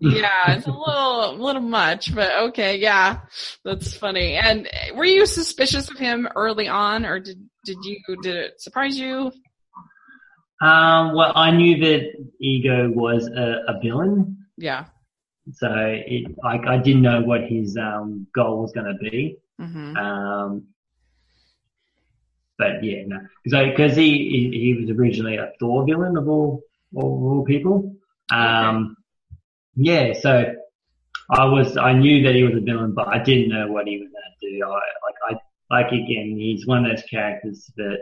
Yeah, it's a little, a little much, but okay, yeah, that's funny. And were you suspicious of him early on, or did did you did it surprise you? Um, well, I knew that Ego was a, a villain, Yeah. so it, I, I didn't know what his um, goal was going to be. hmm Um, but yeah, no, because he, he he was originally a Thor villain of all all, all people. Um, yeah, so I was I knew that he was a villain, but I didn't know what he was going to do. I like I like again, he's one of those characters that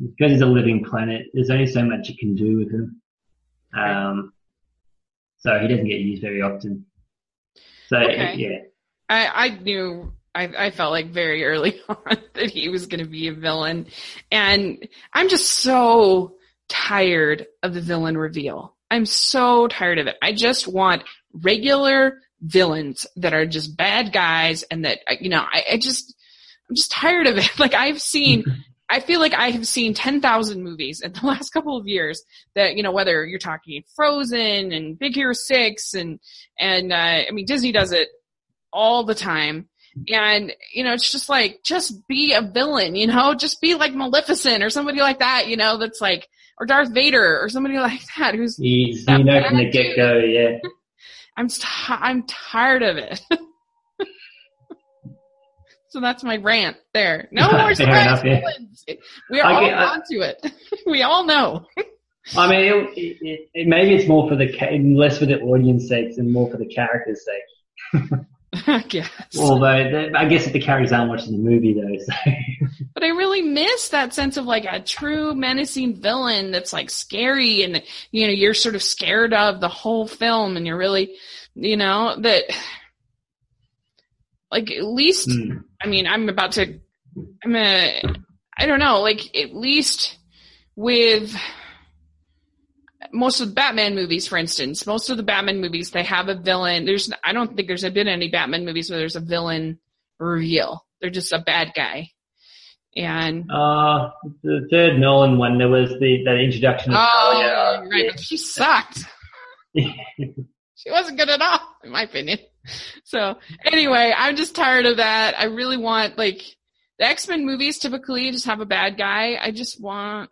because he's a living planet, there's only so much you can do with him. Um, so he doesn't get used very often. So Okay. yeah, I I knew I, I felt like very early on that he was going to be a villain. And I'm just so tired of the villain reveal. I'm so tired of it. I just want regular villains that are just bad guys and that, you know, I, I just, I'm just tired of it. Like I've seen, I feel like I have seen 10,000 movies in the last couple of years that, you know, whether you're talking Frozen and Big Hero 6 and, and, uh, I mean, Disney does it all the time. And, you know, it's just like, just be a villain, you know, just be like Maleficent or somebody like that, you know, that's like, or Darth Vader or somebody like that who's. He's, you know, from the get go, yeah. I'm, t- I'm tired of it. so that's my rant there. No more surprise yeah. We're all get, onto it. we all know. I mean, it, it, it, maybe it's more for the, less for the audience sakes and more for the character's sake. I guess. Although, I guess if the characters aren't watching the movie though, so. But I really miss that sense of like a true menacing villain that's like scary and, you know, you're sort of scared of the whole film and you're really, you know, that, like at least, mm. I mean, I'm about to, I'm a, I don't know, like at least with, most of the Batman movies, for instance, most of the Batman movies, they have a villain. There's, I don't think there's been any Batman movies where there's a villain reveal. They're just a bad guy. And uh, the third Nolan one, there was the that introduction. Of oh, Talia. right, but she sucked. she wasn't good at all, in my opinion. So anyway, I'm just tired of that. I really want like the X Men movies typically just have a bad guy. I just want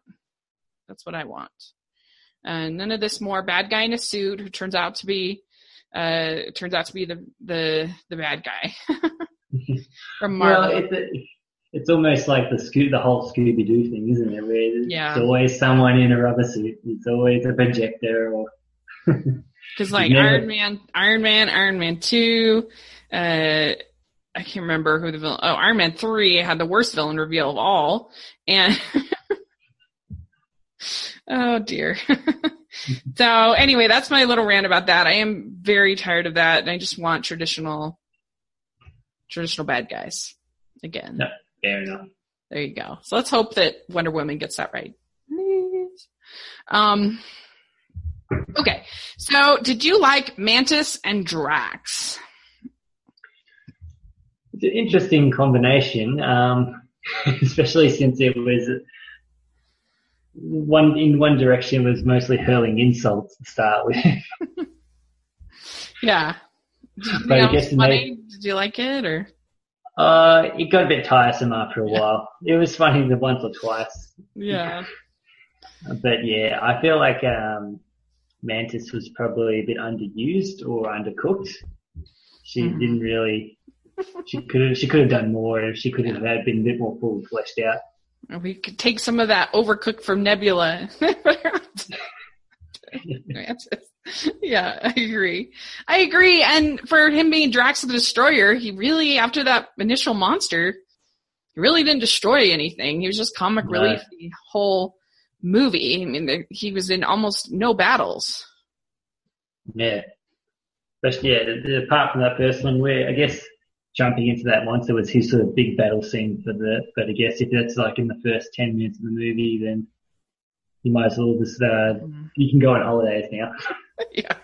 that's what I want. Uh, none of this more bad guy in a suit who turns out to be uh, turns out to be the the the bad guy from Marvel. Well, it's, a, it's almost like the Sco- the whole Scooby Doo thing, isn't it? Where yeah. there's always someone in a rubber suit. It's always a projector or. Because like never... Iron Man, Iron Man, Iron Man two, uh, I can't remember who the villain. Oh, Iron Man three had the worst villain reveal of all, and Oh dear. so anyway, that's my little rant about that. I am very tired of that and I just want traditional traditional bad guys again. No, fair enough. There you go. So let's hope that Wonder Woman gets that right. Um Okay. So did you like Mantis and Drax? It's an interesting combination, um, especially since it was one in one direction was mostly hurling insults to start with. yeah. But I guess funny? Did you like it or? Uh, it got a bit tiresome after a while. It was funny the once or twice. Yeah. but yeah, I feel like um, Mantis was probably a bit underused or undercooked. She mm-hmm. didn't really. She could have. She could have done more. She could have yeah. been a bit more fully fleshed out. We could take some of that overcooked from Nebula. yeah, I agree. I agree. And for him being Drax the Destroyer, he really, after that initial monster, he really didn't destroy anything. He was just comic relief the whole movie. I mean, he was in almost no battles. Yeah. But yeah, apart from that first one, where I guess jumping into that monster was his sort of big battle scene for the, but I guess if that's like in the first 10 minutes of the movie, then you might as well just, uh, mm. you can go on holidays now. yeah.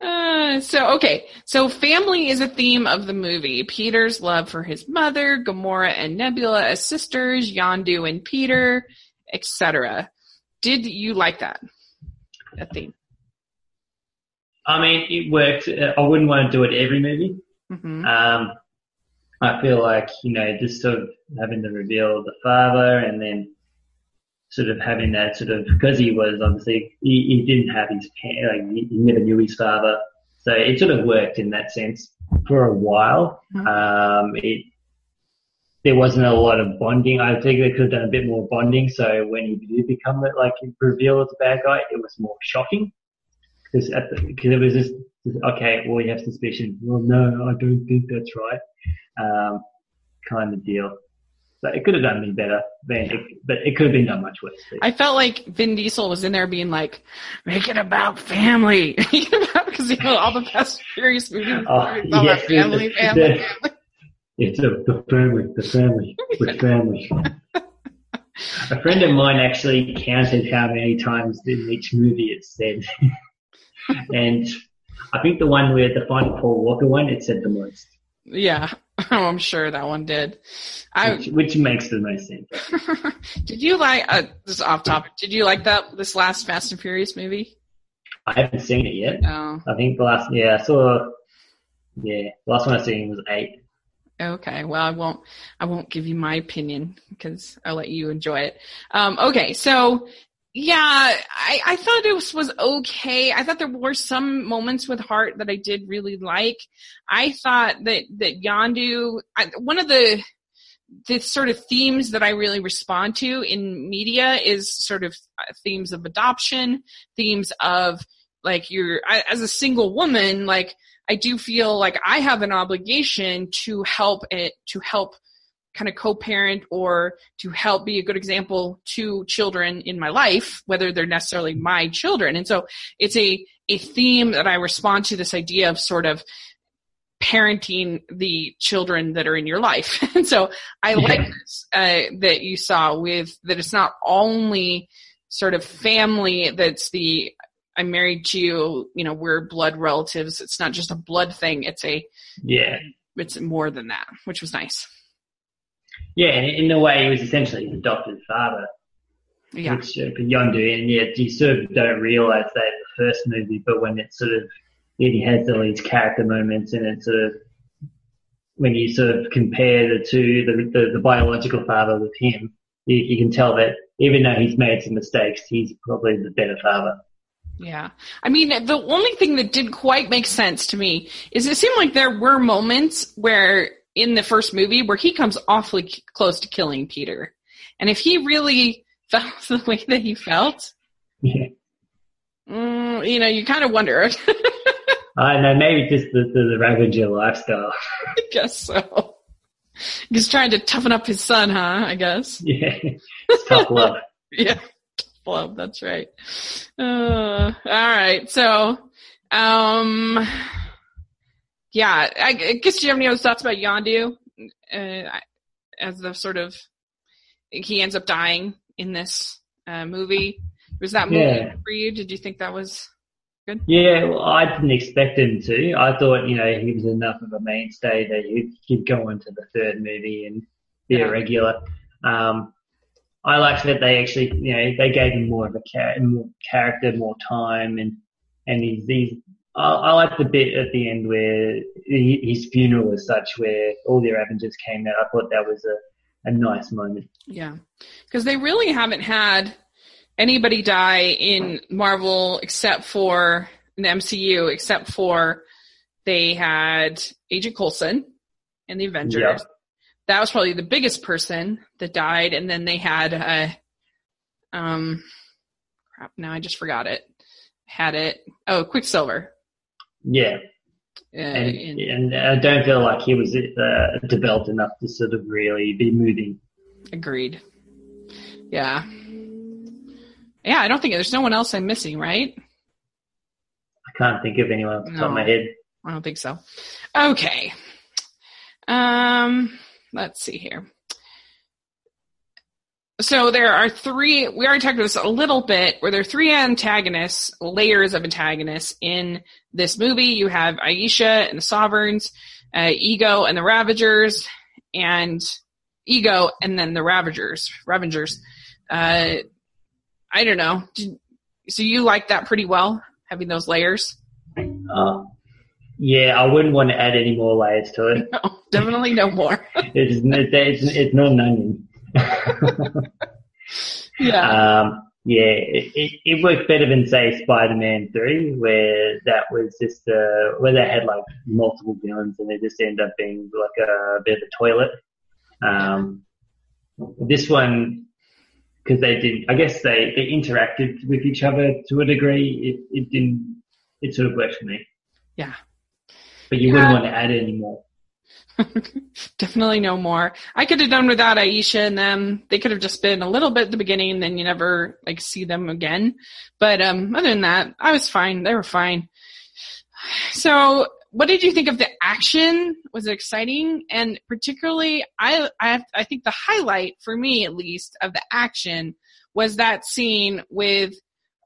uh, so okay, so family is a theme of the movie. Peter's love for his mother, Gamora and Nebula as sisters, Yondu and Peter, etc. Did you like that? That theme? I mean, it worked. I wouldn't want to do it every movie. Mm-hmm. Um, I feel like, you know, just sort of having the reveal of the father and then sort of having that sort of, because he was obviously, he, he didn't have his, like, he, he never knew his father. So it sort of worked in that sense for a while. Mm-hmm. Um, it, there wasn't a lot of bonding. I think they could have done a bit more bonding. So when he did become like revealed as a bad guy, it was more shocking because at because it was just okay, well, you have suspicion. Well, no, I don't think that's right. Um, kind of deal. So it could have done me better, it, but it could have been done much worse. I felt like Vin Diesel was in there being like, make it about family. Because, you know, all the Fast Furious movies oh, yes, about family, family, the, family. It's a, the family, the family, the family. a friend of mine actually counted how many times in each movie it said. and I think the one where the final Paul Walker one, it said the most. Yeah, oh, I'm sure that one did. I, which, which makes the most sense. did you like, uh, this is off topic, did you like that, this last Fast and Furious movie? I haven't seen it yet. Oh. I think the last, yeah, I saw, yeah, the last one I seen was eight. Okay, well, I won't, I won't give you my opinion because I'll let you enjoy it. Um, okay, so yeah, I, I thought it was, was okay. I thought there were some moments with heart that I did really like. I thought that, that Yondu, I, one of the, the sort of themes that I really respond to in media is sort of uh, themes of adoption, themes of like you're, as a single woman, like I do feel like I have an obligation to help it, to help kind of co-parent or to help be a good example to children in my life, whether they're necessarily my children. And so it's a, a theme that I respond to this idea of sort of parenting the children that are in your life. and so I yeah. like this, uh, that you saw with that it's not only sort of family that's the I'm married to you, you know, we're blood relatives. It's not just a blood thing. It's a yeah. It's more than that, which was nice. Yeah, in a way, he was essentially his adopted father. Yeah. Which uh, Yondu, and yet you sort of don't realize that in the first movie, but when it sort of he has all these character moments, and it sort of when you sort of compare the two, the the, the biological father with him, you, you can tell that even though he's made some mistakes, he's probably the better father. Yeah. I mean, the only thing that didn't quite make sense to me is it seemed like there were moments where in the first movie where he comes awfully close to killing Peter. And if he really felt the way that he felt, yeah. Mm, you know, you kind of wonder. I know, maybe just the, the, the Ravager lifestyle. I guess so. He's trying to toughen up his son, huh? I guess. Yeah. It's tough love. yeah. Tough love, that's right. Uh, all right. So, um, yeah, I, I guess do you have any other thoughts about Yondu? Uh, as the sort of he ends up dying in this uh, movie. Was that movie yeah. for you? Did you think that was good? Yeah, well, I didn't expect him to. I thought you know he was enough of a mainstay that he'd, he'd go into the third movie and be yeah. a regular. Um, I liked that they actually, you know, they gave him more of a char- more character, more time, and and he's, he's I, I like the bit at the end where he, his funeral was such, where all the Avengers came out. I thought that was a, a nice moment. Yeah, because they really haven't had anybody die in Marvel except for in the MCU, except for they had Agent Coulson in the Avengers. Yeah. That was probably the biggest person that died, and then they had a um crap. Now I just forgot it. Had it. Oh, Quicksilver. Yeah. Uh, and, and I don't feel like he was uh, developed enough to sort of really be moving. Agreed. Yeah. Yeah, I don't think there's no one else I'm missing, right? I can't think of anyone off the no, top of my head. I don't think so. Okay. Um, let's see here. So there are three, we already talked about this a little bit, where there are three antagonists, layers of antagonists in this movie. You have Ayesha and the Sovereigns, uh, Ego and the Ravagers, and Ego and then the Ravagers. Ravagers. Uh, I don't know. Did, so you like that pretty well, having those layers? Uh, yeah, I wouldn't want to add any more layers to it. No, definitely no more. it's, it's, it's not an onion. Yeah. Um, yeah, it, it, worked better than say Spider-Man 3 where that was just, uh, where they had like multiple villains and they just end up being like a, bit of a toilet. Um, this one, because they did, I guess they, they interacted with each other to a degree. It, it didn't, it sort of worked for me. Yeah. But you yeah. wouldn't want to add any more. Definitely no more. I could have done without Ayesha and them. They could have just been a little bit at the beginning and then you never like see them again. But um other than that, I was fine. They were fine. So what did you think of the action? Was it exciting? And particularly, I, I, I think the highlight for me, at least, of the action was that scene with,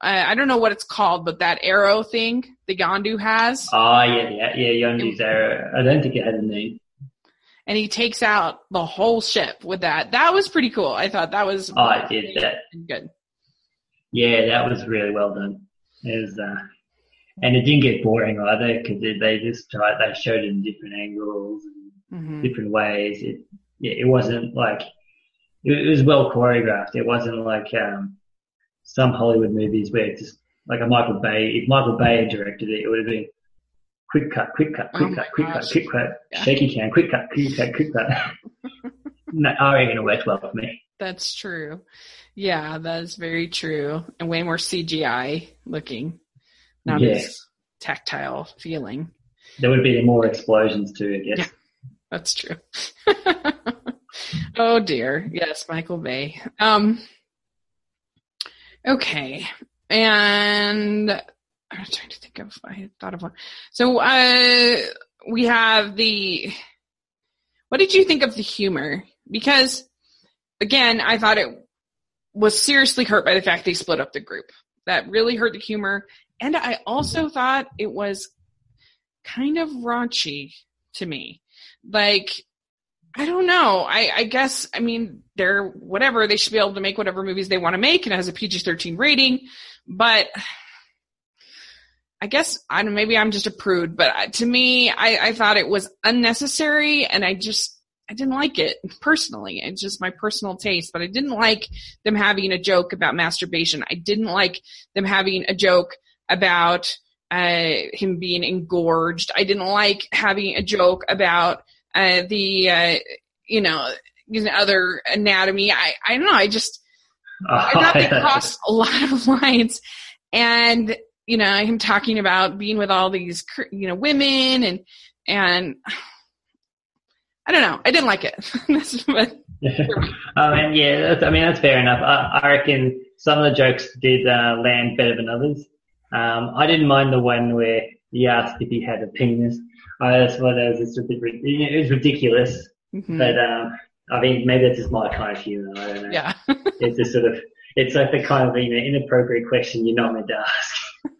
uh, I don't know what it's called, but that arrow thing the Yondu has. Oh, yeah, yeah, yeah, Yondu's arrow. I don't think it had a name. And he takes out the whole ship with that. That was pretty cool. I thought that was. Oh, I did that. Good. Yeah, that was really well done. It was, uh, and it didn't get boring either because they just tried, they showed it in different angles and hmm different ways. It, yeah, it wasn't like, it, it was well choreographed. It wasn't like, um, some Hollywood movies where it's just like a Michael Bay, if Michael Bay had directed it, it would have been quick cut, quick cut, quick Oh cut, quick cut, quick cut, Yeah. shaky cam, quick cut, quick cut, quick cut. no, I reckon it worked well for me. That's true. Yeah, that is very true. And way more CGI looking, not Yeah. as tactile feeling. There would be more explosions too, I guess. That's true. oh dear. Yes, Michael Bay. Um okay. And I'm trying to think of I thought of one. So uh we have the what did you think of the humor? Because again, I thought it was seriously hurt by the fact they split up the group. That really hurt the humor. And I also thought it was kind of raunchy to me. Like, I don't know. I, I guess, I mean, they're whatever. They should be able to make whatever movies they want to make and it has a PG 13 rating. But I guess, I don't maybe I'm just a prude, but to me, I, I thought it was unnecessary and I just, I didn't like it personally. It's just my personal taste, but I didn't like them having a joke about masturbation. I didn't like them having a joke about uh, him being engorged. I didn't like having a joke about uh, the, uh, you know, other anatomy. I, I don't know. I just, I thought they crossed a lot of lines. And, you know, him talking about being with all these, you know, women and, and I don't know. I didn't like it. What, um, and yeah, that's, I mean, that's fair enough. I, I reckon some of the jokes did uh, land better than others. Um, I didn't mind the one where he asked if he had a penis. I just thought that was just a bit, it was ridiculous. Mhm. But, um, I mean, maybe that's just my kind of humor. I don't know. yeah. It's just sort of, it's like the kind of, you know, inappropriate question you're not meant to ask.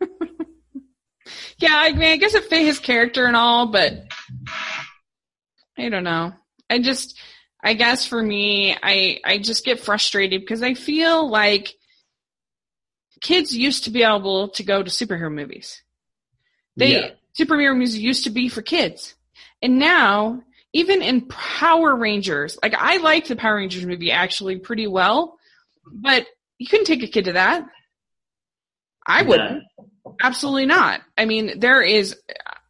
Yeah, I mean, I guess it fit his character and all, but I don't know. I just, I guess for me, I, I just get frustrated because I feel like kids used to be able to go to superhero movies. They, Yeah. superhero movies used to be for kids. And now, even in Power Rangers, like I liked the Power Rangers movie actually pretty well, but you couldn't take a kid to that. I wouldn't. Absolutely not. I mean, there is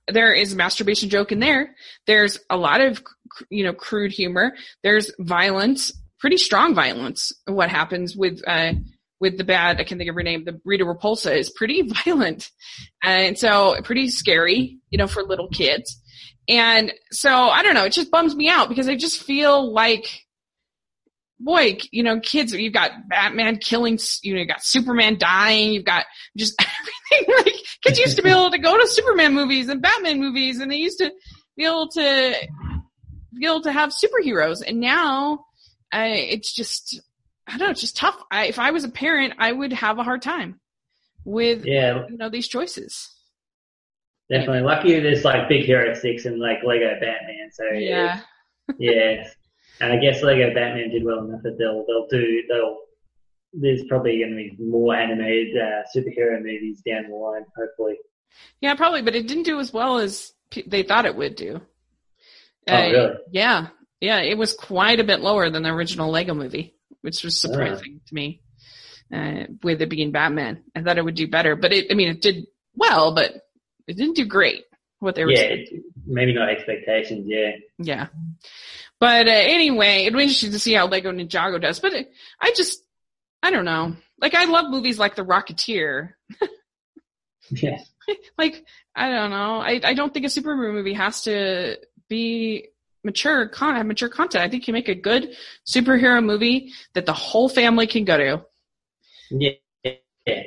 there is a masturbation joke in there. There's a lot of you know crude humor. There's violence, pretty strong violence. What happens with uh with the bad? I can't think of her name. The Rita Repulsa is pretty violent, and so pretty scary. You know, for little kids. And so I don't know. It just bums me out because I just feel like boy, you know, kids, you've got Batman killing, you know, you got Superman dying, you've got just everything. Like kids used to be able to go to Superman movies and Batman movies, and they used to be able to be able to have superheroes. And now, uh, it's just, I don't know, it's just tough. I, if I was a parent, I would have a hard time with Yeah, you know these choices. definitely. Lucky there's like Big Hero 6 and like Lego Batman, so Yeah, yeah. And I guess Lego Batman did well enough that they'll, they'll do, they'll, there's probably going to be more animated uh, superhero movies down the line, hopefully. yeah, probably, but it didn't do as well as pe- they thought it would do. Oh, Uh, really? Yeah, yeah, it was quite a bit lower than the original Lego movie, which was surprising to me. Uh, with it being Batman, I thought it would do better, but it, I mean, it did well, but it didn't do great. What they were Yeah, it- maybe not expectations, yeah. Yeah. But uh, anyway, it'll be interesting to see how Lego Ninjago does. But it, I just, I don't know. Like, I love movies like The Rocketeer. Yeah. Like, I don't know. I, I don't think a superhero movie has to be mature, con- have mature content. I think you make a good superhero movie that the whole family can go to. Yeah. yeah.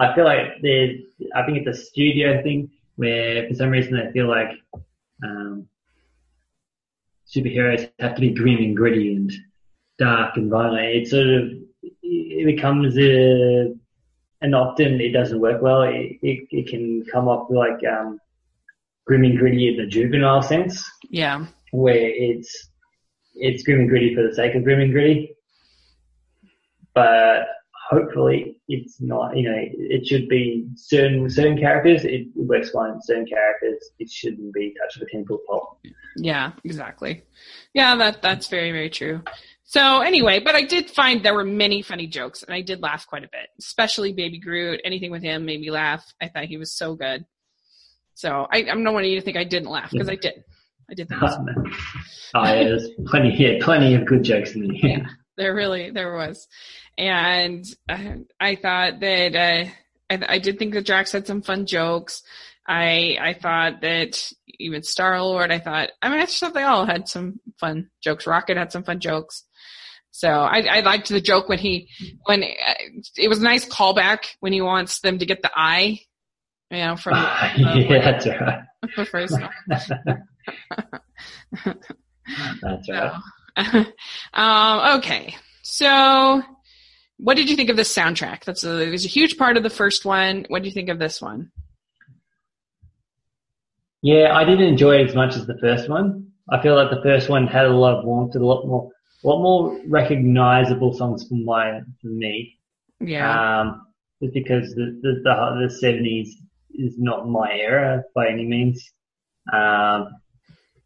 I feel like there's, I think it's a studio thing. where for some reason I feel like um, superheroes have to be grim and gritty and dark and violent. It sort of it becomes a and often it doesn't work well. It, it, it can come off like um, grim and gritty in the juvenile sense. Yeah. Where it's it's grim and gritty for the sake of grim and gritty. But hopefully it's not, you know, it should be certain, certain characters, it works fine. Certain characters, it shouldn't be touched with a 10 foot pole. Yeah, exactly. Yeah, that, that's very, very true. So anyway, but I did find there were many funny jokes and I did laugh quite a bit, especially Baby Groot. Anything with him made me laugh. I thought he was so good. So I, I don't want you to think I didn't laugh because I did. I did think. Oh, yeah, there's plenty, yeah, plenty of good jokes in there. Yeah, there really, there was. And I, I thought that, uh, I, I did think that Drax had some fun jokes. I, I thought that even Star Lord, I thought, I mean, I just thought they all had some fun jokes. Rocket had some fun jokes. So I, I liked the joke when he, when uh, it was a nice callback when he wants them to get the eye, you know, from uh, yeah, that's right. the first one. that's right. So, um, okay, so what did you think of the soundtrack? That's a, it was a huge part of the first one. What do you think of this one? Yeah, I didn't enjoy it as much as the first one. I feel like the first one had a lot of warmth, a lot more, a lot more recognizable songs for my, for me. Yeah. Um, just because the, the, the, the 70s is not my era by any means. Um,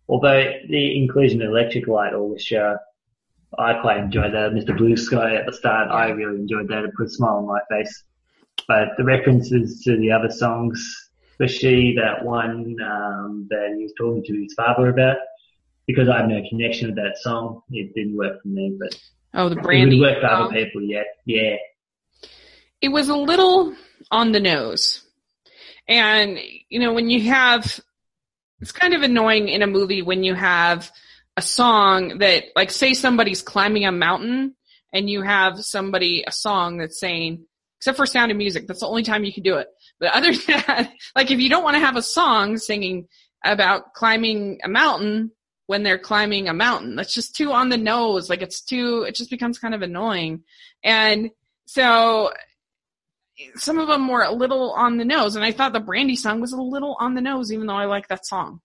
although the inclusion of Electric Light Orchestra, I quite enjoyed that. Mr. Blue Sky at the start, I really enjoyed that. It put a smile on my face. But the references to the other songs, especially that one um, that he was talking to his father about, because I have no connection with that song, it didn't work for me. But oh, the Brandy it would work for other people. Yeah, yeah. It was a little on the nose, and you know when you have, it's kind of annoying in a movie when you have a song that, like, say somebody's climbing a mountain, and you have somebody a song that's saying, except for Sound of Music, that's the only time you can do it. But other than that, like if you don't want to have a song singing about climbing a mountain when they're climbing a mountain, that's just too on the nose. Like it's too, it just becomes kind of annoying. And so some of them were a little on the nose. And I thought the Brandy song was a little on the nose, even though I like that song.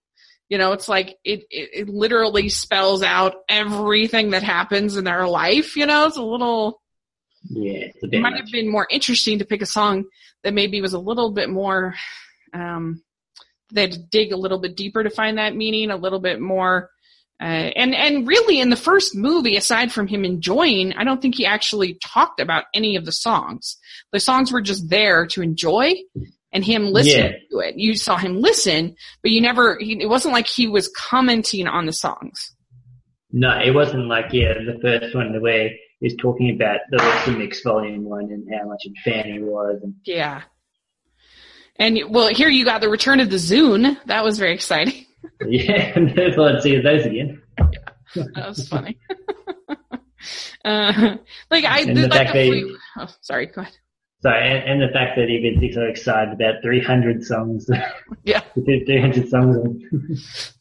You know, it's like it, it, it literally spells out everything that happens in their life. You know, it's a little, Yeah, it's a it might much. have been more interesting to pick a song that maybe was a little bit more um they had to dig a little bit deeper to find that meaning a little bit more uh, and and really in the first movie aside from him enjoying i don't think he actually talked about any of the songs. The songs were just there to enjoy and him listening to it. You saw him listen but you never he, it wasn't like he was commenting on the songs. No, it wasn't like, yeah, the first one, the way he's talking about the Awesome Mix Volume 1 and how much a fan he was. And yeah. And well here you got the return of the zune. That was very exciting yeah, and there's I'd see those again. that was funny. uh, like I And the like fact the that- oh, sorry, go ahead. So, and, and the fact that he gets so excited about 300 songs, Yeah. 300 songs.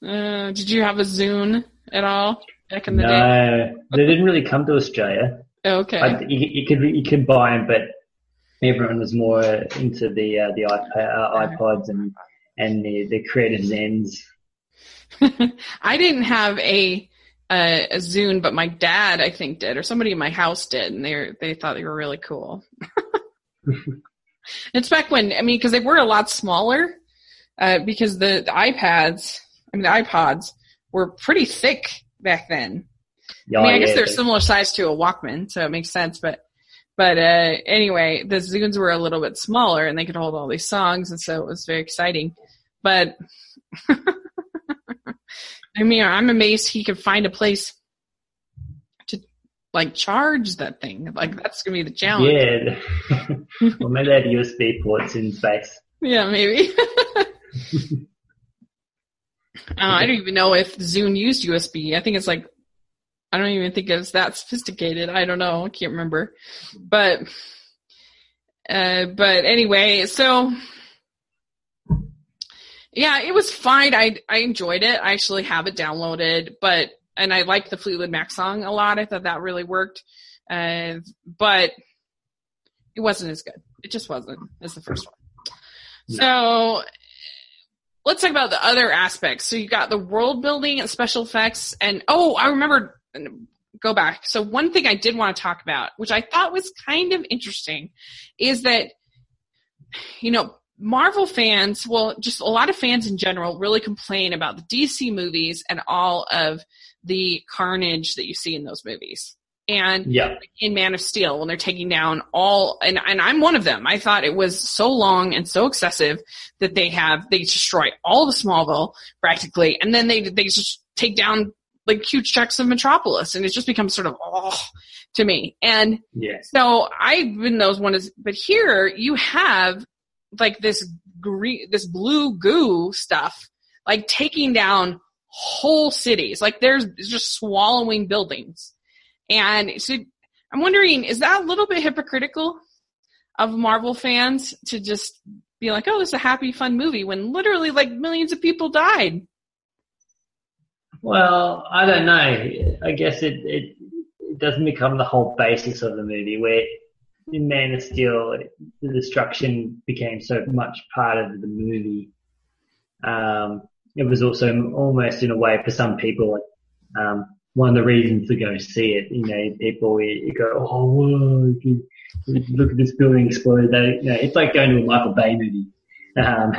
Uh, did you have a Zune at all back in the day? No, they didn't really come to Australia. Okay. I, you, you could you could buy them, but everyone was more into the uh, the iPad, uh, iPods and and the the creative Zens. I didn't have a, a a Zune, but my dad I think did, or somebody in my house did, and they they thought they were really cool. it's back when I mean, because they were a lot smaller, uh, because the, the iPads, I mean the iPods were pretty thick back then. Yeah, I mean, I yeah, guess they're they- similar size to a Walkman, so it makes sense. But, but uh, anyway, the Zunes were a little bit smaller, and they could hold all these songs, and so it was very exciting. But I mean, I'm amazed he could find a place to like charge that thing. Like that's gonna be the challenge. Yeah. well, maybe they had USB ports in space. Yeah, maybe. Uh, I don't even know if Zune used USB. I think it's like, I don't even think it's that sophisticated. I don't know. I can't remember. But, uh, but anyway, so Yeah, it was fine. I I enjoyed it. I actually have it downloaded, but and I like the Fleetwood Mac song a lot. I thought that really worked. Uh, but it wasn't as good. It just wasn't as the first one. So let's talk about the other aspects. So you got the world building and special effects and oh, I remember go back. So one thing I did want to talk about, which I thought was kind of interesting, is that you know, Marvel fans, well, just a lot of fans in general really complain about the DC movies and all of the carnage that you see in those movies. And Yeah. in Man of Steel, when they're taking down all, and, and I'm one of them. I thought it was so long and so excessive that they have, they destroy all the Smallville practically, and then they, they just take down like huge chunks of Metropolis, and it just becomes sort of, oh, to me. And Yes. so I've been those ones, but here you have like this green, this blue goo stuff, like taking down whole cities. Like there's just swallowing buildings. And so I'm wondering, is that a little bit hypocritical of Marvel fans to just be like, oh, this is a happy, fun movie when literally like millions of people died? Well, I don't know. I guess it, it, it doesn't become the whole basis of the movie where in Man of Steel, the destruction became so much part of the movie. Um, it was also almost in a way for some people, um, one of the reasons to go see it. You know, people you, go, oh, whoa, look at this building explode. You know, it's like going to a Michael Bay movie. Um,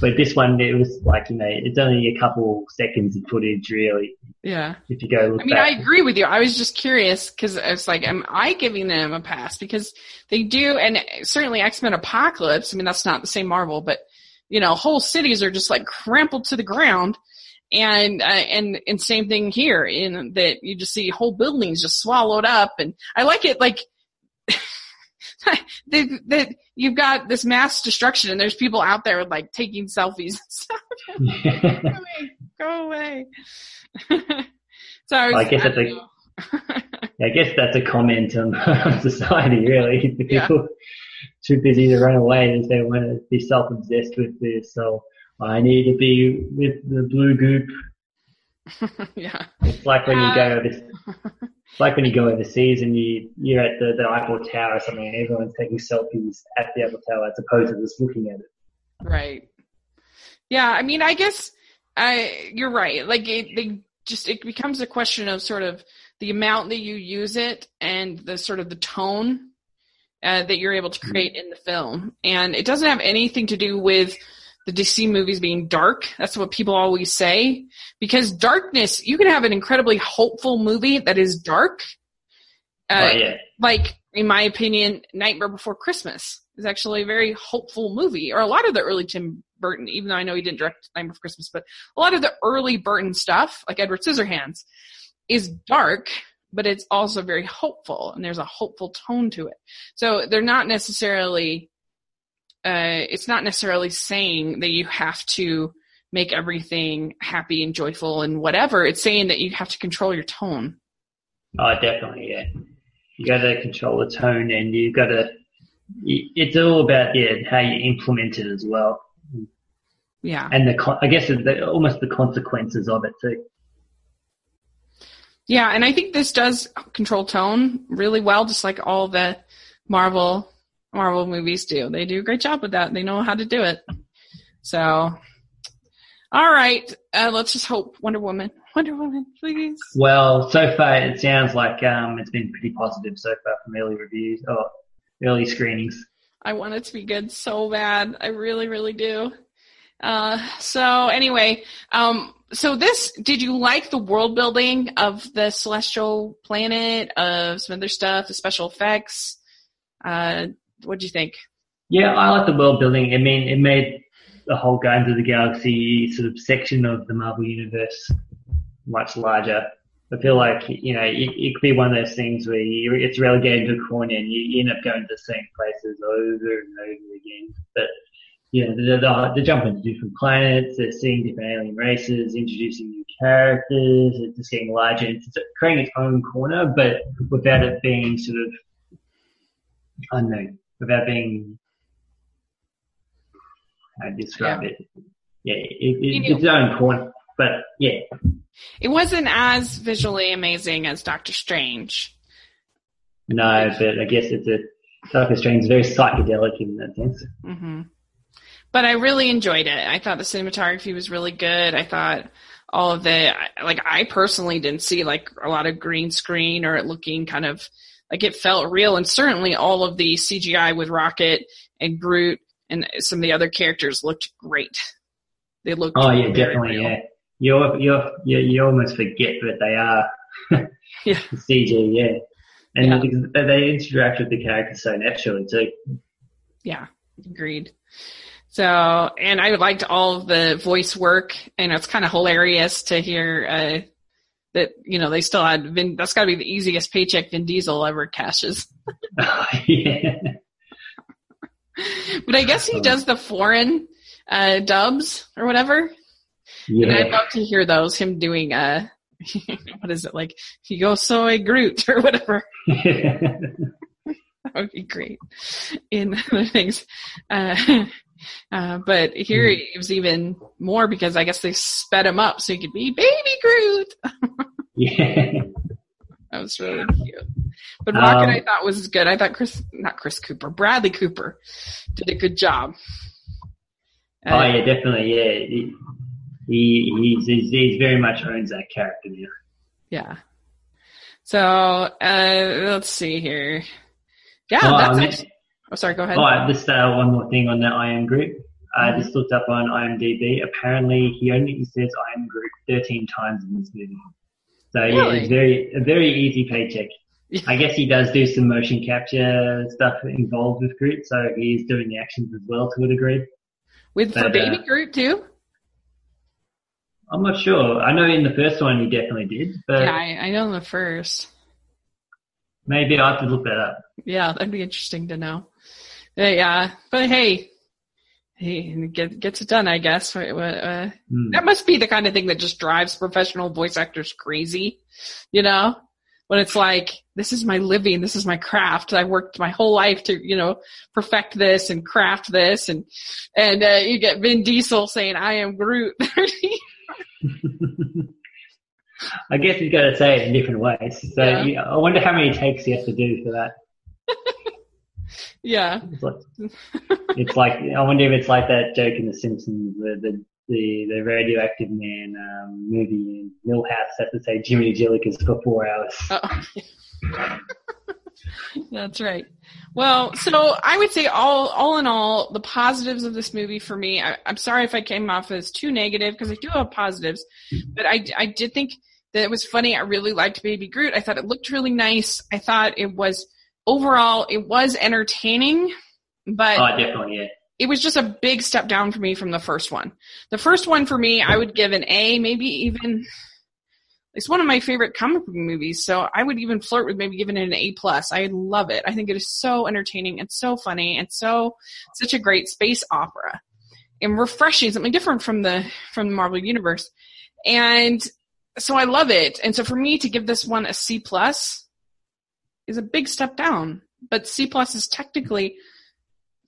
but this one, it was like, you know, it's only a couple seconds of footage really. Yeah. If you go look I mean, back. I agree with you. I was just curious because it's like, am I giving them a pass? Because they do, and certainly X-Men Apocalypse, I mean, that's not the same Marvel, but, you know, whole cities are just like crumpled to the ground. And, uh, and, and same thing here in that you just see whole buildings just swallowed up. And I like it like, that, that you've got this mass destruction and there's people out there like taking selfies and stuff. go away. Go away. so I, was, I guess I that's a-. I guess that's a comment on, on society, really. The Yeah. people too busy to run away as they want to be self-obsessed with this. So I need to be with the blue goop. yeah. It's like when you go, Uh, over, it's like when you go overseas and you you're at the, the Eiffel Tower or something, and everyone's taking selfies at the Eiffel Tower as opposed to just looking at it. Right. Yeah, I mean, I guess I you're right. Like it, they just it becomes a question of sort of the amount that you use it and the sort of the tone uh, that you're able to create in the film, and it doesn't have anything to do with the DC movies being dark. That's what people always say. Because darkness, you can have an incredibly hopeful movie that is dark. Uh, oh yeah, like in my opinion, Nightmare Before Christmas is actually a very hopeful movie, or a lot of the early Tim Burton, even though I know he didn't direct Nightmare Before Christmas, but a lot of the early Burton stuff, like Edward Scissorhands, is dark, but it's also very hopeful, and there's a hopeful tone to it. So they're not necessarily, uh, it's not necessarily saying that you have to make everything happy and joyful and whatever. It's saying that you have to control your tone. oh definitely, yeah. You got to control the tone, and you got to. It's all about yeah how you implement it as well. Yeah. and the I guess the, almost the consequences of it too. Yeah, and I think this does control tone really well, just like all the Marvel Marvel movies do. They do a great job with that. They know how to do it. So, all right, uh, let's just hope Wonder Woman, Wonder Woman, please. Well, so far it sounds like um, it's been pretty positive so far from early reviews or early screenings. I want it to be good so bad. I really, really do. Uh, so anyway, um, so this, did you like the world building of the celestial planet, of some other stuff, the special effects? Uh, what'd you think? Yeah, I like the world building. I mean, it made the whole Guardians of the Galaxy sort of section of the Marvel Universe much larger. I feel like, you know, it, it could be one of those things where you, it's relegated to a corner and you, you end up going to the same places over and over again. But, you know, they're jumping to different planets, they're seeing different alien races, introducing new characters, it's just getting larger, it's creating its own corner, but without it being sort of, I don't know, without being, I describe it? yeah, it, it, it's own corner. But yeah, it wasn't as visually amazing as Doctor Strange. No, but I guess it's a Doctor Strange is very psychedelic in that sense. Mm-hmm. But I really enjoyed it. I thought the cinematography was really good. I thought all of the like I personally didn't see like a lot of green screen or it looking kind of like it felt real and certainly all of the CGI with Rocket and Groot and some of the other characters looked great. They looked Oh yeah, definitely, real. yeah. You you you you almost forget that they are yeah. CG, yeah. And yeah. they interact with the characters so naturally too. Yeah, agreed. So, and I liked all of the voice work, and it's kind of hilarious to hear uh, that you know they still had Vin. That's got to be the easiest paycheck Vin Diesel ever cashes. oh, yeah. but I guess he does the foreign uh, dubs or whatever. Yeah. And I'd love to hear those. Him doing uh, what is it like? He goes soy Groot or whatever. that would be great in other things. Uh, uh, but here mm. it was even more because I guess they sped him up so he could be baby Groot. yeah. That was really cute. But Rocket um, I thought was good. I thought Chris, not Chris Cooper, Bradley Cooper did a good job. Uh, oh yeah, definitely. Yeah. He, he he's, he's, very much owns that character now. Yeah. So, uh, let's see here. Yeah, oh, that's actually, Oh, sorry. Go ahead. Oh, just uh, one more thing on the I am Groot. I mm-hmm. just looked up on IMDb. Apparently, he only says I am Groot 13 times in this movie. So really? yeah, it's very a very easy paycheck. I guess he does do some motion capture stuff involved with Groot, so he's doing the actions as well to a degree. With but, for Baby uh, Groot too. I'm not sure. I know in the first one he definitely did, but yeah, I, I know in the first. Maybe I have to look that up. Yeah, that'd be interesting to know. Yeah, but hey, he get, gets it done, I guess. Uh, mm. That must be the kind of thing that just drives professional voice actors crazy, you know? When it's like, this is my living, this is my craft. I worked my whole life to, you know, perfect this and craft this, and and uh, you get Vin Diesel saying, "I am Groot." I guess he's got to say it in different ways. So yeah. you, I wonder how many takes he has to do for that. Yeah. It's like, it's like, I wonder if it's like that joke in The Simpsons, the the the, the radioactive man um, movie, and Milhouse has to say Jiminy Jillikers for four hours. Oh. That's right. Well, so I would say all all in all, the positives of this movie for me. I, am sorry if I came off as too negative because I do have positives, but I I did think that it was funny. I really liked Baby Groot. I thought it looked really nice. I thought it was overall, it was entertaining, but oh, definitely, yeah. it was just a big step down for me from the first one. The first one for me, I would give an A, maybe even. It's one of my favorite comic book movies, so I would even flirt with maybe giving it an A plus. I love it. I think it is so entertaining and so funny and so such a great space opera and refreshing, something different from the from the Marvel universe. And so I love it. And so for me to give this one a C plus, is a big step down. But C plus is technically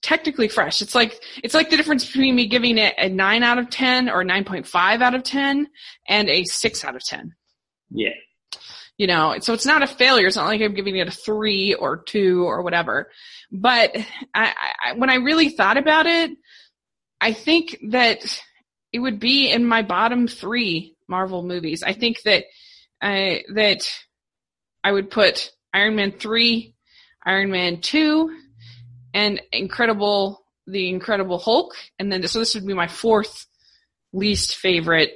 technically fresh. It's like it's like the difference between me giving it a nine out of ten or nine point five out of ten and a six out of ten. Yeah. You know, so it's not a failure. It's not like I'm giving it a three or two or whatever. But I, I, when I really thought about it, I think that it would be in my bottom three Marvel movies. I think that I, that I would put Iron Man 3, Iron Man 2, and Incredible, The Incredible Hulk. And then, so this would be my fourth least favorite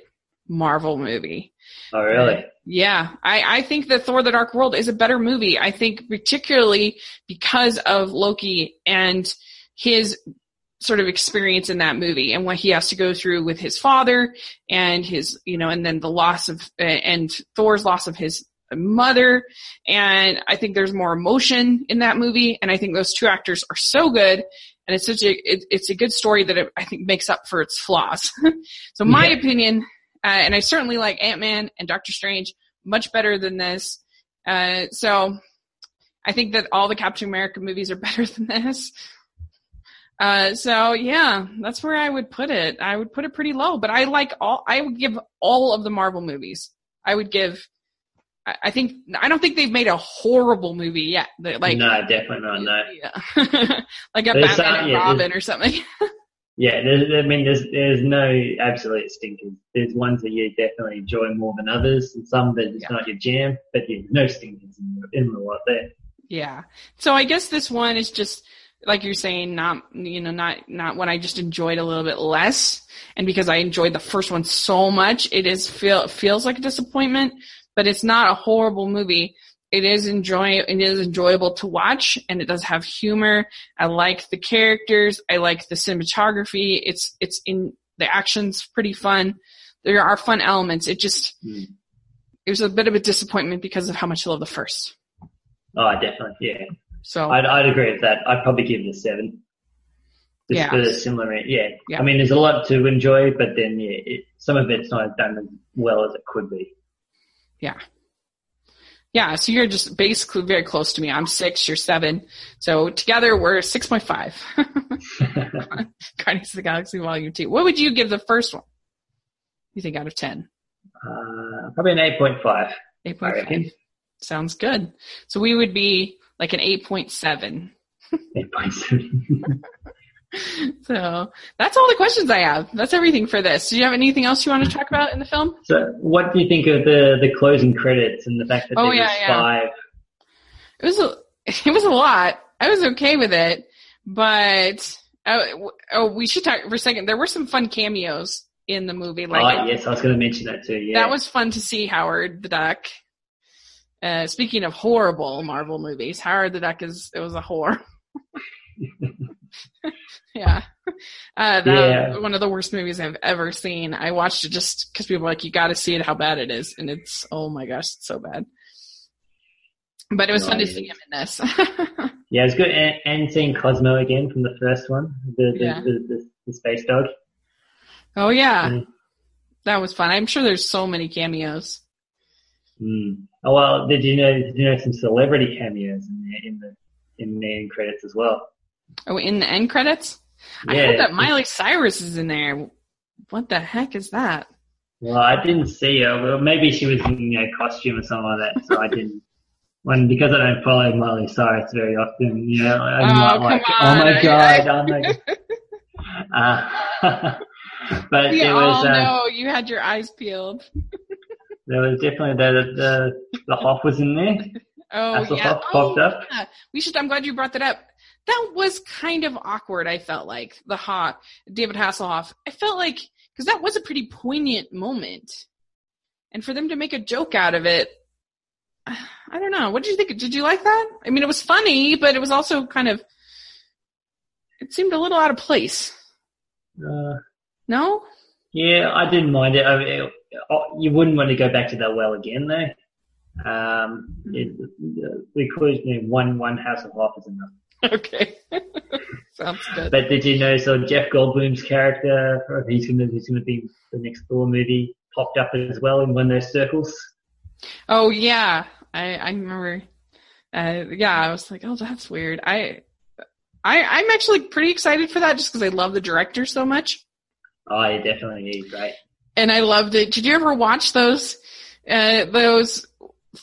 Marvel movie. Oh, really? Yeah. I, I think that Thor the Dark World is a better movie. I think particularly because of Loki and his sort of experience in that movie and what he has to go through with his father and his, you know, and then the loss of, and Thor's loss of his mother and I think there's more emotion in that movie and I think those two actors are so good and it's such a it, it's a good story that it, I think makes up for its flaws. so my yeah. opinion, uh, and I certainly like Ant Man and Doctor Strange much better than this. Uh, so I think that all the Captain America movies are better than this. Uh, so yeah, that's where I would put it. I would put it pretty low, but I like all, I would give all of the Marvel movies. I would give, I, think, I don't think they've made a horrible movie yet. They- Like, no, definitely not. No. yeah. like a There's Batman some- and yeah, Robin or something. Yeah, I mean, there's there's no absolute stinkers. There's ones that you definitely enjoy more than others, and some that it's Yeah. not your jam. But yeah, no stinkers in, the- in the lot there. Yeah. So I guess this one is just like you're saying, not you know, not not one I just enjoyed a little bit less, and because I enjoyed the first one so much, it is feel feels like a disappointment, but it's not a horrible movie. It is enjoy it is enjoyable to watch, and it does have humor. I like the characters. I like the cinematography. It's it's in the action's pretty fun. There are fun elements. It just Hmm. it was a bit of a disappointment because of how much I love the first. Oh, definitely. Yeah, So I'd, I'd agree with that. I'd probably give it a seven. Just Yeah. for the similar, yeah. Yeah. I mean, there's a lot to enjoy, but then yeah, it, some of it's not done as well as it could be. Yeah, Yeah, so you're just basically very close to me. I'm six, you're seven. So together we're 6.5. Guardians of the Galaxy Volume 2. What would you give the first one? You think out of 10? uh, probably an 8.5. 8.5. Sounds good. So we would be like an 8.7. Eight point seven. So that's all the questions I have. That's everything for this. Do you have anything else you want to talk about in the film? so, what do you think of the the closing credits and the fact that Oh, there yeah, was yeah. five? It was a, it was a lot. I was okay with it, but oh, oh, we should talk for a second. There were some fun cameos in the movie. Like oh, yes, I was going to mention that too. Yeah, that was fun to see Howard the Duck. Uh, speaking of horrible Marvel movies, Howard the Duck is it was a whore. yeah, uh, that Yeah. one of the worst movies I've ever seen. I watched it just because people were like, "You got to see it, how bad it is," and it's oh my gosh, it's so bad. But it was fun to see him in this. Yeah, it was good. And, and seeing Cosmo again from the first one, the the, Yeah. the, the, the space dog. oh yeah, Mm. that was fun. I'm sure there's so many cameos. Mm. Oh well, did you know? Did you know some celebrity cameos in the in the in the end credits as well? Oh, in the end credits, I heard that Miley Cyrus is in there. What the heck is that? Well, I didn't see her. Well, maybe she was in a costume or something like that, so I didn't. When because I don't follow Miley Cyrus very often, you know, I'm Oh, not like, on. oh my god, oh my god. Uh, but We there all was uh, know you had your eyes peeled. there was definitely the the the Hoff was in there. Oh Hasselhoff yeah, popped oh, up. yeah. We should. I'm glad you brought that up. That was kind of awkward. I felt like the hot David Hasselhoff. I felt like because that was a pretty poignant moment, and for them to make a joke out of it, I don't know. What did you think? Did you like that? I mean, it was funny, but it was also kind of. It seemed a little out of place. Uh, No. Yeah, I didn't mind it. I mean, it- you wouldn't want to go back to that well again, though. Um, it, because you know, one one Hasselhoff is enough. Okay. Sounds good. But did you know? So Jeff Goldblum's character, he's going to he's going to be the next Thor movie, popped up as well in one of those circles. Oh yeah, I I remember. Uh, yeah, I was like, oh, that's weird. I, I I'm actually pretty excited for that just because I love the director so much, Oh, yeah, definitely, he's great. and I loved it. Did you ever watch those, uh, those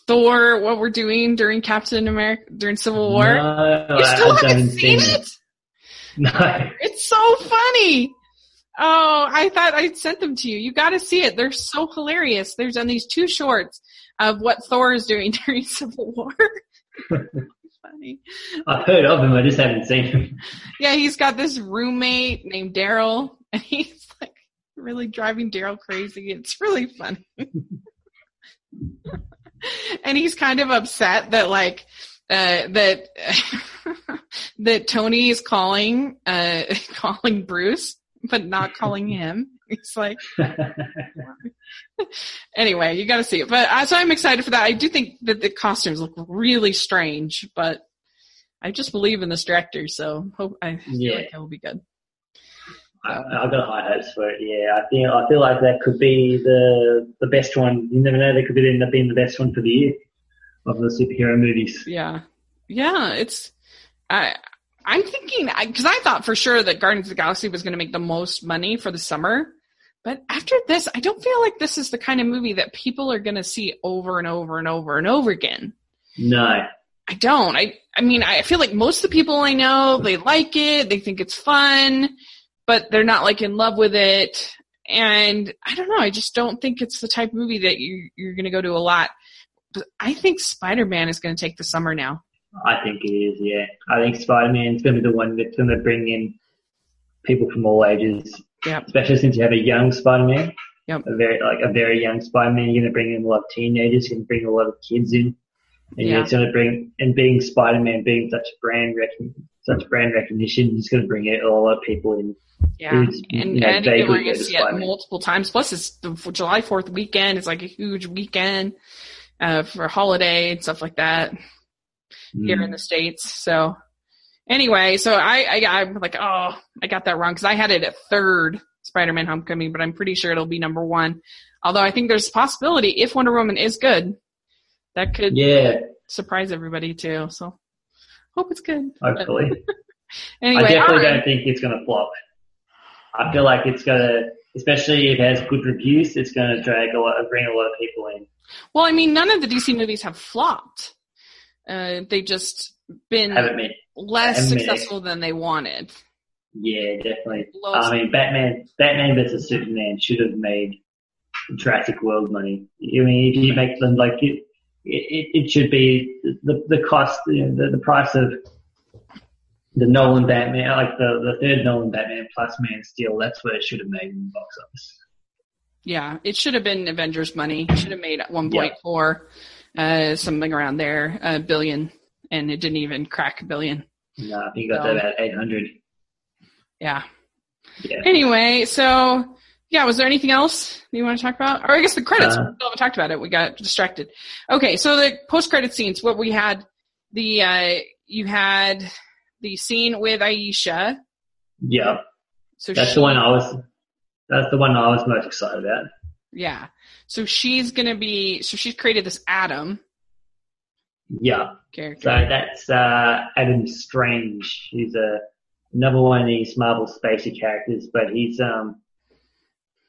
Thor? What we're doing during Captain America during Civil War? No, you I- still I haven't haven't seen it? No. It's so funny. Oh, I thought I'd sent them to you. You got to see it. They're so hilarious. There's on these two shorts of what Thor is doing during Civil War. funny. I've heard of him, I just haven't seen him. Yeah, he's got this roommate named Daryl, and he's like really driving Daryl crazy. It's really funny. and he's kind of upset that like uh that that Tony is calling uh calling Bruce but not calling him. He's like anyway, you got to see it. But uh, so I'm excited for that. I do think that the costumes look really strange, but I just believe in this director, so hope I feel Yeah. like it will be good. I, I've got high hopes for it. Yeah, I think I feel like that could be the the best one. You never know; that could end up being the best one for the year of the superhero movies. Yeah, yeah. It's I I'm thinking because I, I thought for sure that Guardians of the Galaxy was going to make the most money for the summer, but after this, I don't feel like this is the kind of movie that people are going to see over and over and over and over again. No, I don't. I I mean, I feel like most of the people I know they like it, they think it's fun, but they're not like in love with it. And I don't know. I just don't think it's the type of movie that you you're going to go to a lot. But I think Spider Man is going to take the summer now. I think it is. Yeah, I think Spider Man's going to be the one that's going to bring in people from all ages. Yep. Especially since you have a young Spider Man. Yep. A very like a very young Spider Man. You're going to bring in a lot of teenagers. You're going to bring a lot of kids in. And Yeah. it's going to bring, and being Spider-Man, being such a brand rec- such brand recognition, it's going to bring a lot of people in. Yeah, and you know, and we're going to see it multiple times. Plus, it's the July Fourth weekend. It's like a huge weekend uh, for a holiday and stuff like that here Mm. in the states. So anyway, so I, I I'm like, oh, I got that wrong because I had it at third Spider-Man: Homecoming, but I'm pretty sure it'll be number one. Although I think there's a possibility if Wonder Woman is good, that could Yeah, surprise everybody too. So hope it's good. Hopefully. anyway, I definitely don't think it's going to flop. I feel like it's going to, especially if it has good reviews, it's going to drag a lot, bring a lot of people in. Well, I mean, none of the DC movies have flopped. Uh, they've just been Haven't less successful than they wanted. Yeah, definitely. Low- I mean, Batman, Batman versus Superman should have made Jurassic World money. I mean, if you make them like it, it, should be the the cost, you know, the, the price of the Nolan Batman, like the the third Nolan Batman plus Man Steel. That's what it should have made in the box office. Yeah, it should have been Avengers money. It should have made 1.4, uh, something around there, a billion, and it didn't even crack a billion. No, I think you got No. that about eight hundred. Yeah. Yeah. Anyway, so yeah, was there anything else you want to talk about? Or I guess the credits. Uh, we still haven't talked about it. We got distracted. Okay, so the post-credit scenes. What we had, the uh, you had the scene with Ayesha. Yeah, So that's she, the one I was. That's the one I was most excited about. Yeah. So she's gonna be. So she's created this Adam Yeah. character. So that's uh, Adam Strange. He's a another one of these Marvel spacey characters, but he's um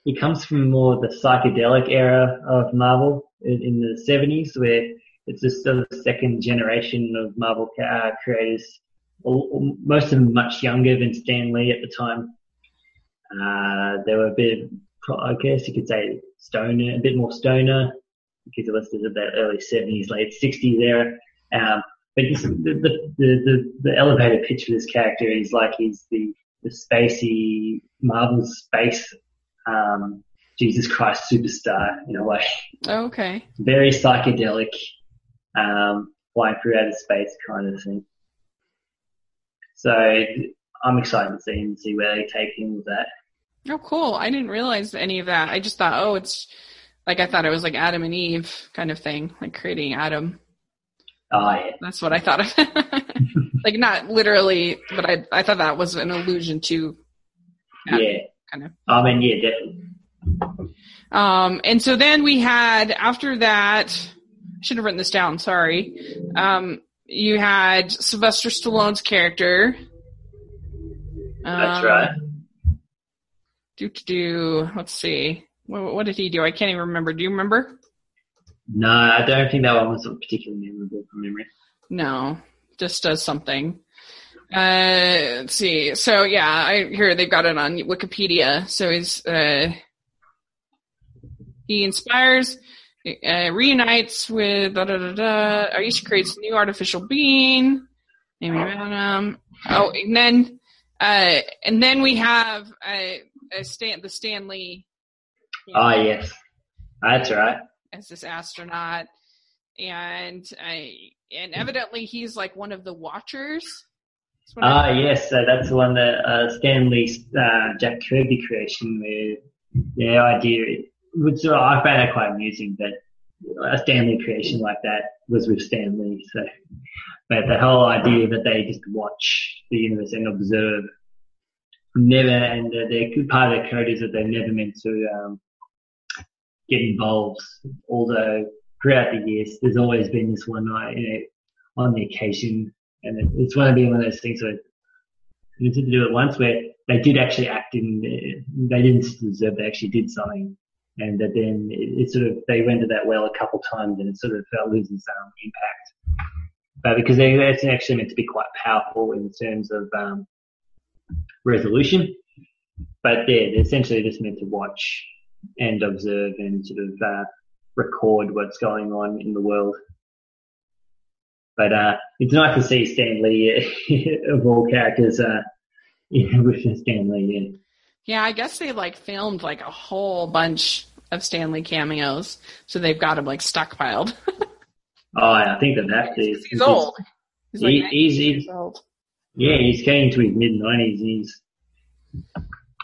he comes from more the psychedelic era of Marvel in, in the seventies, where it's just sort of second generation of Marvel uh, creators. Most of them much younger than Stan Lee at the time. Uh, they were a bit, I guess you could say, stoner, a bit more stoner, because it was the early seventies, late sixties era. Um, but the, the, the, the, the elevator pitch for this character is like he's the, the spacey Marvel space, um, Jesus Christ superstar in a way. Okay. Very psychedelic, um, flying through outer space kind of thing. So I'm excited to see him, see where they take him with that. Oh, cool. I didn't realize any of that. I just thought, oh, it's like I thought it was like Adam and Eve kind of thing, like creating Adam. Oh yeah. That's what I thought of. like not literally, but I I thought that was an allusion to. Adam, Yeah. Kind of. I mean, yeah, definitely. Um, and so then we had after that. I should have written this down. Sorry. Um, you had Sylvester Stallone's character. That's Um, right. Do to do. Let's see. What, what did he do? I can't even remember. Do you remember? No, I don't think that one was particularly memorable from memory. No, just does something. Uh, let's see. So yeah, I here they've got it on Wikipedia. So he's uh, he inspires, uh, reunites with da da da da. Ayesha creates a new artificial being. Amy Oh, and then uh, and then we have uh, a Stan the Stanley. Ah, yes. That's right. as this astronaut, and I and evidently he's like one of the Watchers. Ah, yes. So that's the one that uh, Stan Lee's uh, Jack Kirby creation, where the idea, which I found that quite amusing, that a Stan Lee creation like that was with Stan Lee. So, but the whole idea that they just watch the universe and observe, never, and uh, good part of their code is that they're never meant to um, get involved. Although throughout the years, there's always been this one night, you know, on the occasion and it, it's going to be one of those things where they did do it once where they did actually act in, they didn't deserve, they actually did something. And that then it, it, sort of, they went to that well a couple times and it sort of felt losing some impact. But because they, it's actually meant to be quite powerful in terms of, um, resolution. But yeah, they're essentially just meant to watch and observe and sort of, uh, record what's going on in the world. But uh, it's nice to see Stan Lee of all characters uh, you know with Stan Lee. Yeah. Yeah, I guess they like filmed like a whole bunch of Stan Lee cameos, so they've got him like stockpiled. oh, I think that that is. He's old. He's, like he's, he's old. Yeah, he's getting to his mid nineties. He's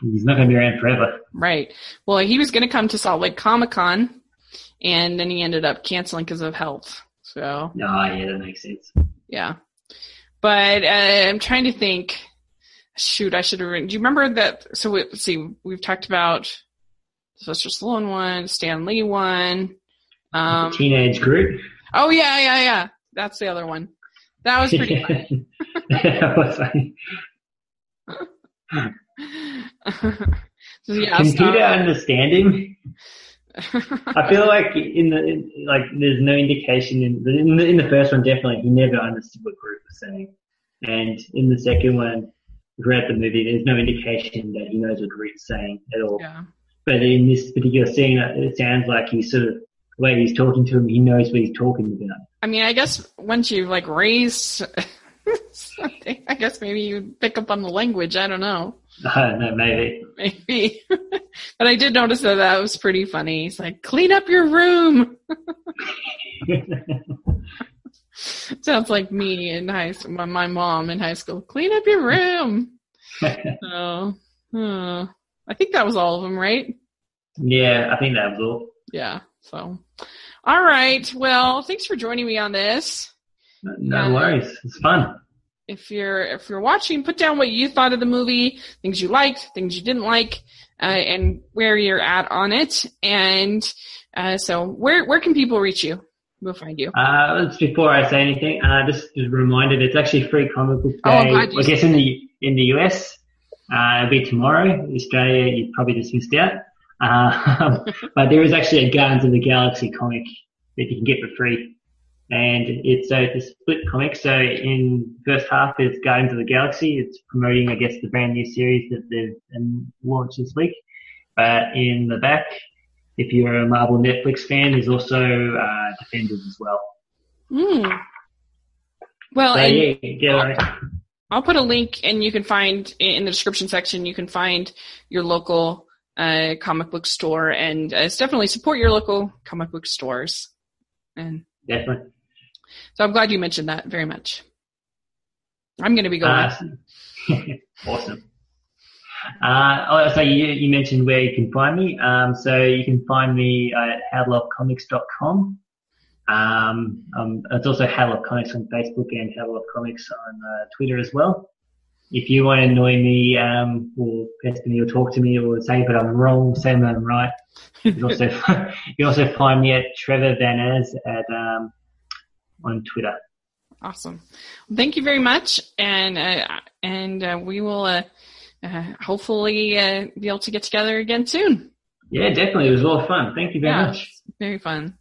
he's not going to be around forever. Right. Well, he was going to come to Salt Lake Comic Con, and then he ended up canceling because of health. So. Oh, yeah, that makes sense. Yeah. But uh, I'm trying to think. Shoot, I should have written. Do you remember that? So we, let's see, we've talked about Sylvester Stallone one, Stan Lee one. Um, Teenage Groot. Oh yeah, yeah, yeah. That's the other one. That was pretty funny. that was funny. so, yeah, Computer understanding. I feel like in the in, like there's no indication in the, in the, in the first one definitely he never understood what Groot was saying, and in the second one throughout the movie there's no indication that he knows what Groot's saying at all. Yeah. But in this particular scene, uh, it sounds like he's sort of the way he's talking to him, he knows what he's talking about. I mean, I guess once you've like raise I guess maybe you pick up on the language. I don't know. Don't maybe. Maybe. but I did notice that that was pretty funny. He's like, clean up your room. Sounds like me in high school, my mom in high school. Clean up your room. so, uh, I think that was all of them, right? Yeah, I think that was all. Yeah. So, all right. Well, thanks for joining me on this. No, worries. It's fun if you're if you're watching, put down what you thought of the movie, things you liked, things you didn't like, uh, and where you're at on it. And uh, so, where where can people reach you? We'll find you. Uh, before I say anything, uh, just a reminder, it's actually free comic book oh, day. Oh, I guess in the in the US, uh, it'll be tomorrow. Australia, you probably just missed out. Uh, but there is actually a Guardians of the Galaxy comic that you can get for free and it's a, it's a split comic. So in first half, it's Guardians of the Galaxy. It's promoting, I guess, the brand new series that they've um, launched this week. But in the back, if you're a Marvel Netflix fan, there's also uh, Defenders as well. Mm. Well, so, yeah, yeah, right. I'll put a link, and you can find in the description section. You can find your local uh, comic book store, and uh, definitely support your local comic book stores. And definitely. So I'm glad you mentioned that very much. I'm going to be going. Uh, awesome. Uh, oh, so you, you mentioned where you can find me. Um, so you can find me at howtolovecomics.com. Um, um, it's also How Love Comics on Facebook and How Love Comics on uh, Twitter as well. If you want to annoy me, um, or pester me or talk to me or say that I'm wrong, say that I'm right, you can also, you also find me at Trevor Van As at, um, on Twitter. Awesome. Well, thank you very much, and uh, and uh, we will uh, uh hopefully uh, be able to get together again soon. Yeah, definitely. It was a lot of fun. Thank you very yeah, much. Very fun.